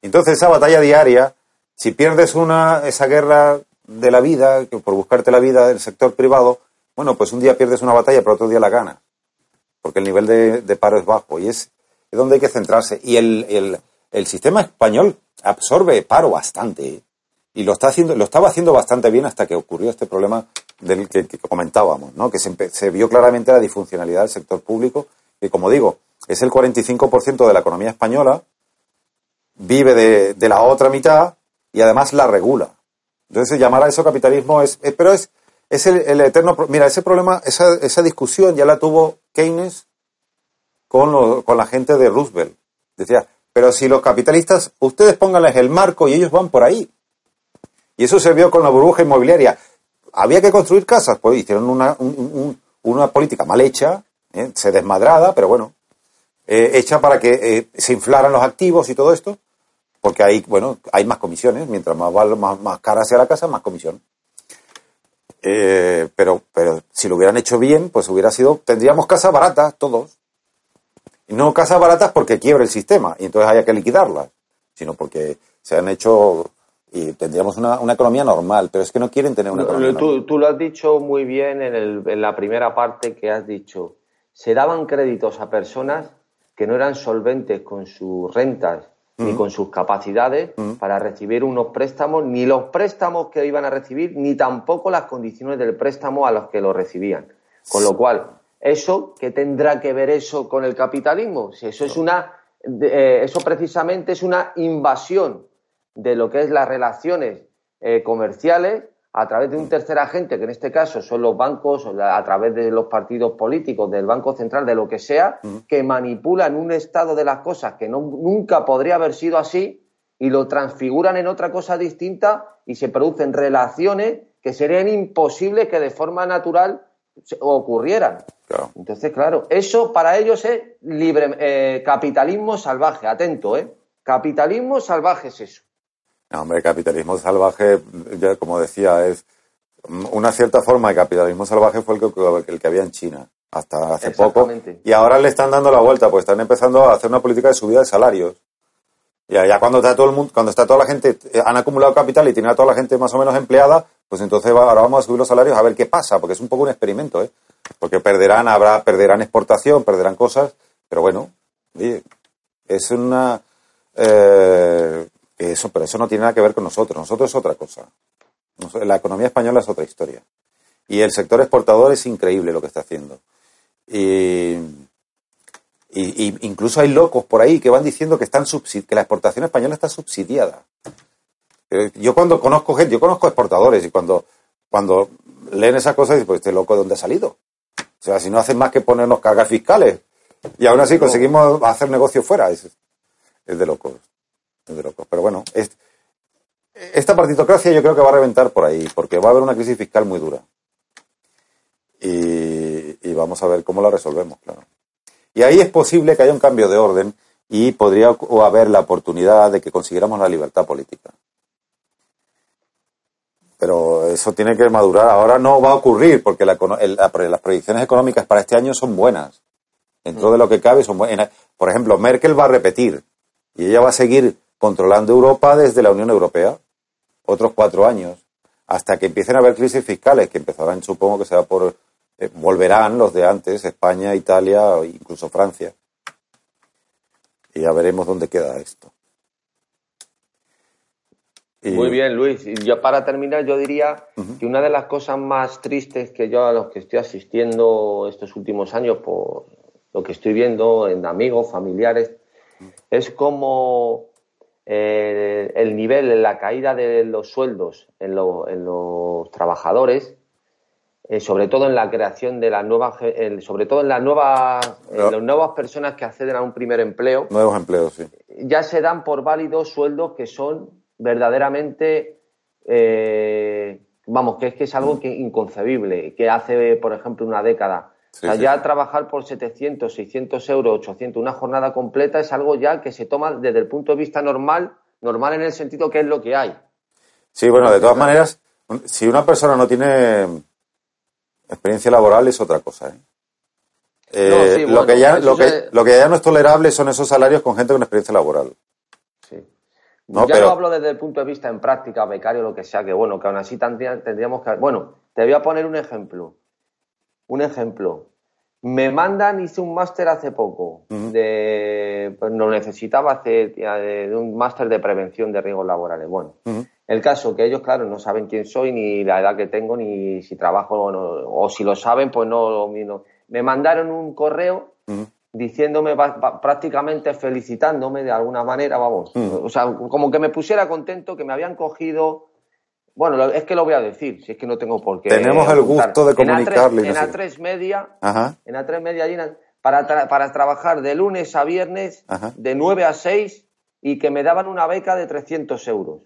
S4: Entonces, esa batalla diaria, si pierdes una, esa guerra de la vida, que por buscarte la vida del sector privado, bueno, pues un día pierdes una batalla, pero otro día la ganas. Porque el nivel de, paro es bajo y es, donde hay que centrarse. Y el, sistema español absorbe paro bastante. ¿eh? Y lo, está haciendo, lo estaba haciendo bastante bien hasta que ocurrió este problema del que, comentábamos, ¿no? que se, vio claramente la disfuncionalidad del sector público, que como digo, es el 45% de la economía española, vive de, de la otra mitad y además la regula. Entonces, llamar a eso capitalismo es, pero es, es el, eterno, mira, ese problema, esa, esa discusión ya la tuvo Keynes con, con la gente de Roosevelt. Decía, pero si los capitalistas, ustedes pónganles el marco y ellos van por ahí. Y eso se vio con la burbuja inmobiliaria. Había que construir casas, pues hicieron una, una política mal hecha, ¿eh? se desmadrada, pero bueno, eh, hecha para que eh, se inflaran los activos y todo esto porque hay, bueno, hay más comisiones, mientras más, más, más cara sea la casa, más comisión. Eh, pero, pero si lo hubieran hecho bien, pues hubiera sido, tendríamos casas baratas todos. No casas baratas porque quiebre el sistema y entonces haya que liquidarlas, sino porque se han hecho y tendríamos una, una economía normal, pero es que no quieren tener una economía
S3: tú,
S4: normal.
S3: Tú lo has dicho muy bien en, el, en la primera parte que has dicho. Se daban créditos a personas que no eran solventes con sus rentas ni con sus capacidades para recibir unos préstamos, ni los préstamos que iban a recibir, ni tampoco las condiciones del préstamo a los que lo recibían. Con lo cual, ¿eso qué tendrá que ver eso con el capitalismo? Si eso es una, eh, eso precisamente es una invasión de lo que es las relaciones eh, comerciales a través de un tercer agente, que en este caso son los bancos, a través de los partidos políticos, del Banco Central, de lo que sea, que manipulan un estado de las cosas que no, nunca podría haber sido así y lo transfiguran en otra cosa distinta y se producen relaciones que serían imposibles que de forma natural ocurrieran. Entonces, claro, eso para ellos es libre, eh, capitalismo salvaje, atento, ¿eh? Capitalismo salvaje es eso.
S4: No, hombre, capitalismo salvaje, ya como decía, es una cierta forma de capitalismo salvaje fue el que, el que había en China hasta hace poco. Y ahora le están dando la vuelta, pues están empezando a hacer una política de subida de salarios. Ya, ya cuando está todo el mundo, cuando está toda la gente, eh, han acumulado capital y tiene a toda la gente más o menos empleada, pues entonces ahora vamos a subir los salarios a ver qué pasa, porque es un poco un experimento, ¿eh? Porque perderán, habrá, perderán exportación, perderán cosas, pero bueno, es una, eh, eso, pero eso no tiene nada que ver con nosotros. Nosotros es otra cosa. La economía española es otra historia. Y el sector exportador es increíble lo que está haciendo. Y, incluso hay locos por ahí que van diciendo que, están que la exportación española está subsidiada. Eh, yo cuando conozco gente, yo conozco exportadores y cuando, cuando leen esas cosas dicen, pues este loco de dónde ha salido. O sea, si no hacen más que ponernos cargas fiscales y aún así conseguimos hacer negocio fuera, es, es de locos. Pero bueno, esta partitocracia yo creo que va a reventar por ahí, porque va a haber una crisis fiscal muy dura. Y, vamos a ver cómo la resolvemos, claro. Y ahí es posible que haya un cambio de orden y podría haber la oportunidad de que consiguiéramos la libertad política. pero eso tiene que madurar. Ahora no va a ocurrir porque la, las proyecciones económicas para este año son buenas. Dentro de lo que cabe son buenas. Por ejemplo, Merkel va a repetir y ella va a seguir controlando Europa desde la Unión Europea otros cuatro años hasta que empiecen a haber crisis fiscales que empezarán, supongo que será por eh, volverán los de antes, España, Italia o incluso Francia. Y ya veremos dónde queda esto.
S3: Muy bien, Luis. Y yo para terminar, yo diría que una de las cosas más tristes que yo a los que estoy asistiendo estos últimos años, por lo que estoy viendo en amigos, familiares, es como eh, el nivel, la caída de los sueldos en, los trabajadores, eh, sobre todo en la creación de las nuevas, sobre todo en las nuevas, las nuevas personas que acceden a un primer empleo.
S4: Nuevos empleos, sí.
S3: Ya se dan por válidos sueldos que son verdaderamente, eh, vamos, que es que es algo que inconcebible, que hace, por ejemplo, una década. o sea, ya trabajar por 700, 600 euros, 800, una jornada completa es algo ya que se toma desde el punto de vista normal, normal en el sentido que es lo que hay.
S4: Sí, bueno, de todas maneras, si una persona no tiene experiencia laboral es otra cosa. ¿eh? Eh, lo, que ya, lo, que, lo que ya no es tolerable son esos salarios con gente con experiencia laboral.
S3: No, ya no hablo desde el punto de vista en práctica, becario, lo que sea, que bueno, que aún así tendríamos que... Bueno, te voy a poner un ejemplo. Un ejemplo. Me mandan, hice un máster hace poco, de, pues lo necesitaba hacer, de un máster de prevención de riesgos laborales. Bueno, el caso que ellos, claro, no saben quién soy, ni la edad que tengo, ni si trabajo o, no, o si lo saben, pues no, no. Me mandaron un correo diciéndome prácticamente felicitándome de alguna manera, vamos, o sea, como que me pusiera contento que me habían cogido, bueno, es que lo voy a decir, si es que no tengo por qué.
S4: Tenemos el gusto de comunicarle.
S3: En A3, media, en A3 media, para, para trabajar de lunes a viernes, de 9 a 6, y que me daban una beca de 300 euros.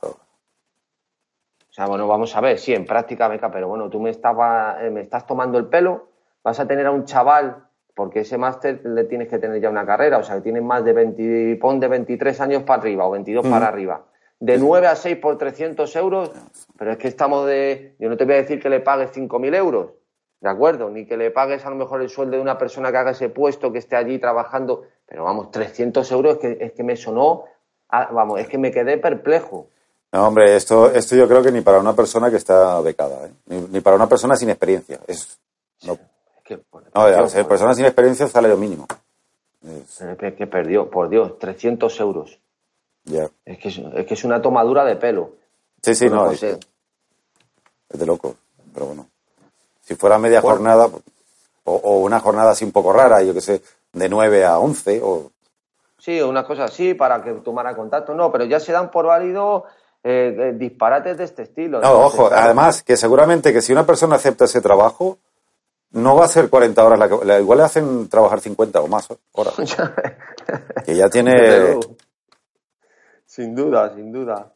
S3: Oh. O sea, bueno, vamos a ver, sí, en práctica beca, pero bueno, tú me, estaba, eh, me estás tomando el pelo, vas a tener a un chaval porque ese máster le tienes que tener ya una carrera, o sea, que tienes más de 20, pon de 23 años para arriba o 22 para arriba. De 9 a 6 por 300 euros, pero es que estamos de... Yo no te voy a decir que le pagues 5.000 euros, ¿de acuerdo? Ni que le pagues a lo mejor el sueldo de una persona que haga ese puesto, que esté allí trabajando, pero vamos, 300 euros es que, es que me sonó, vamos, es que me quedé perplejo.
S4: No, hombre, esto, esto yo creo que ni para una persona que está becada, ¿eh? ni, para una persona sin experiencia. Es, no, no, personas sin experiencia salario mínimo.
S3: Es... que perdió, por Dios, 300 euros. Ya. Es, que es, una tomadura de pelo.
S4: Sí, sí, no. Es, de loco, pero bueno. Si fuera media jornada, o, una jornada así un poco rara, yo que sé, de 9 a 11, o...
S3: Sí, una cosa así, para que tomara contacto, no, pero ya se dan por válido eh, eh, disparates de este estilo.
S4: No, ojo, además, que seguramente que si una persona acepta ese trabajo, no va a ser 40 horas, la, igual le hacen trabajar 50 o más horas. <laughs> que ya tiene...
S3: Sin duda, sin duda.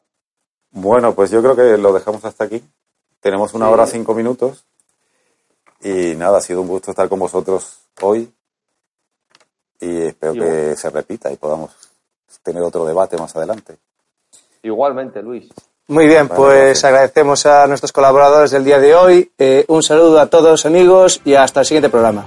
S4: Bueno, pues yo creo que lo dejamos hasta aquí. Tenemos una hora cinco minutos. Y nada, ha sido un gusto estar con vosotros hoy. Y espero que se repita y podamos tener otro debate más adelante.
S3: Igualmente, Luis.
S2: Muy bien, pues agradecemos a nuestros colaboradores del día de hoy. Eh, un saludo a todos amigos y hasta el siguiente programa.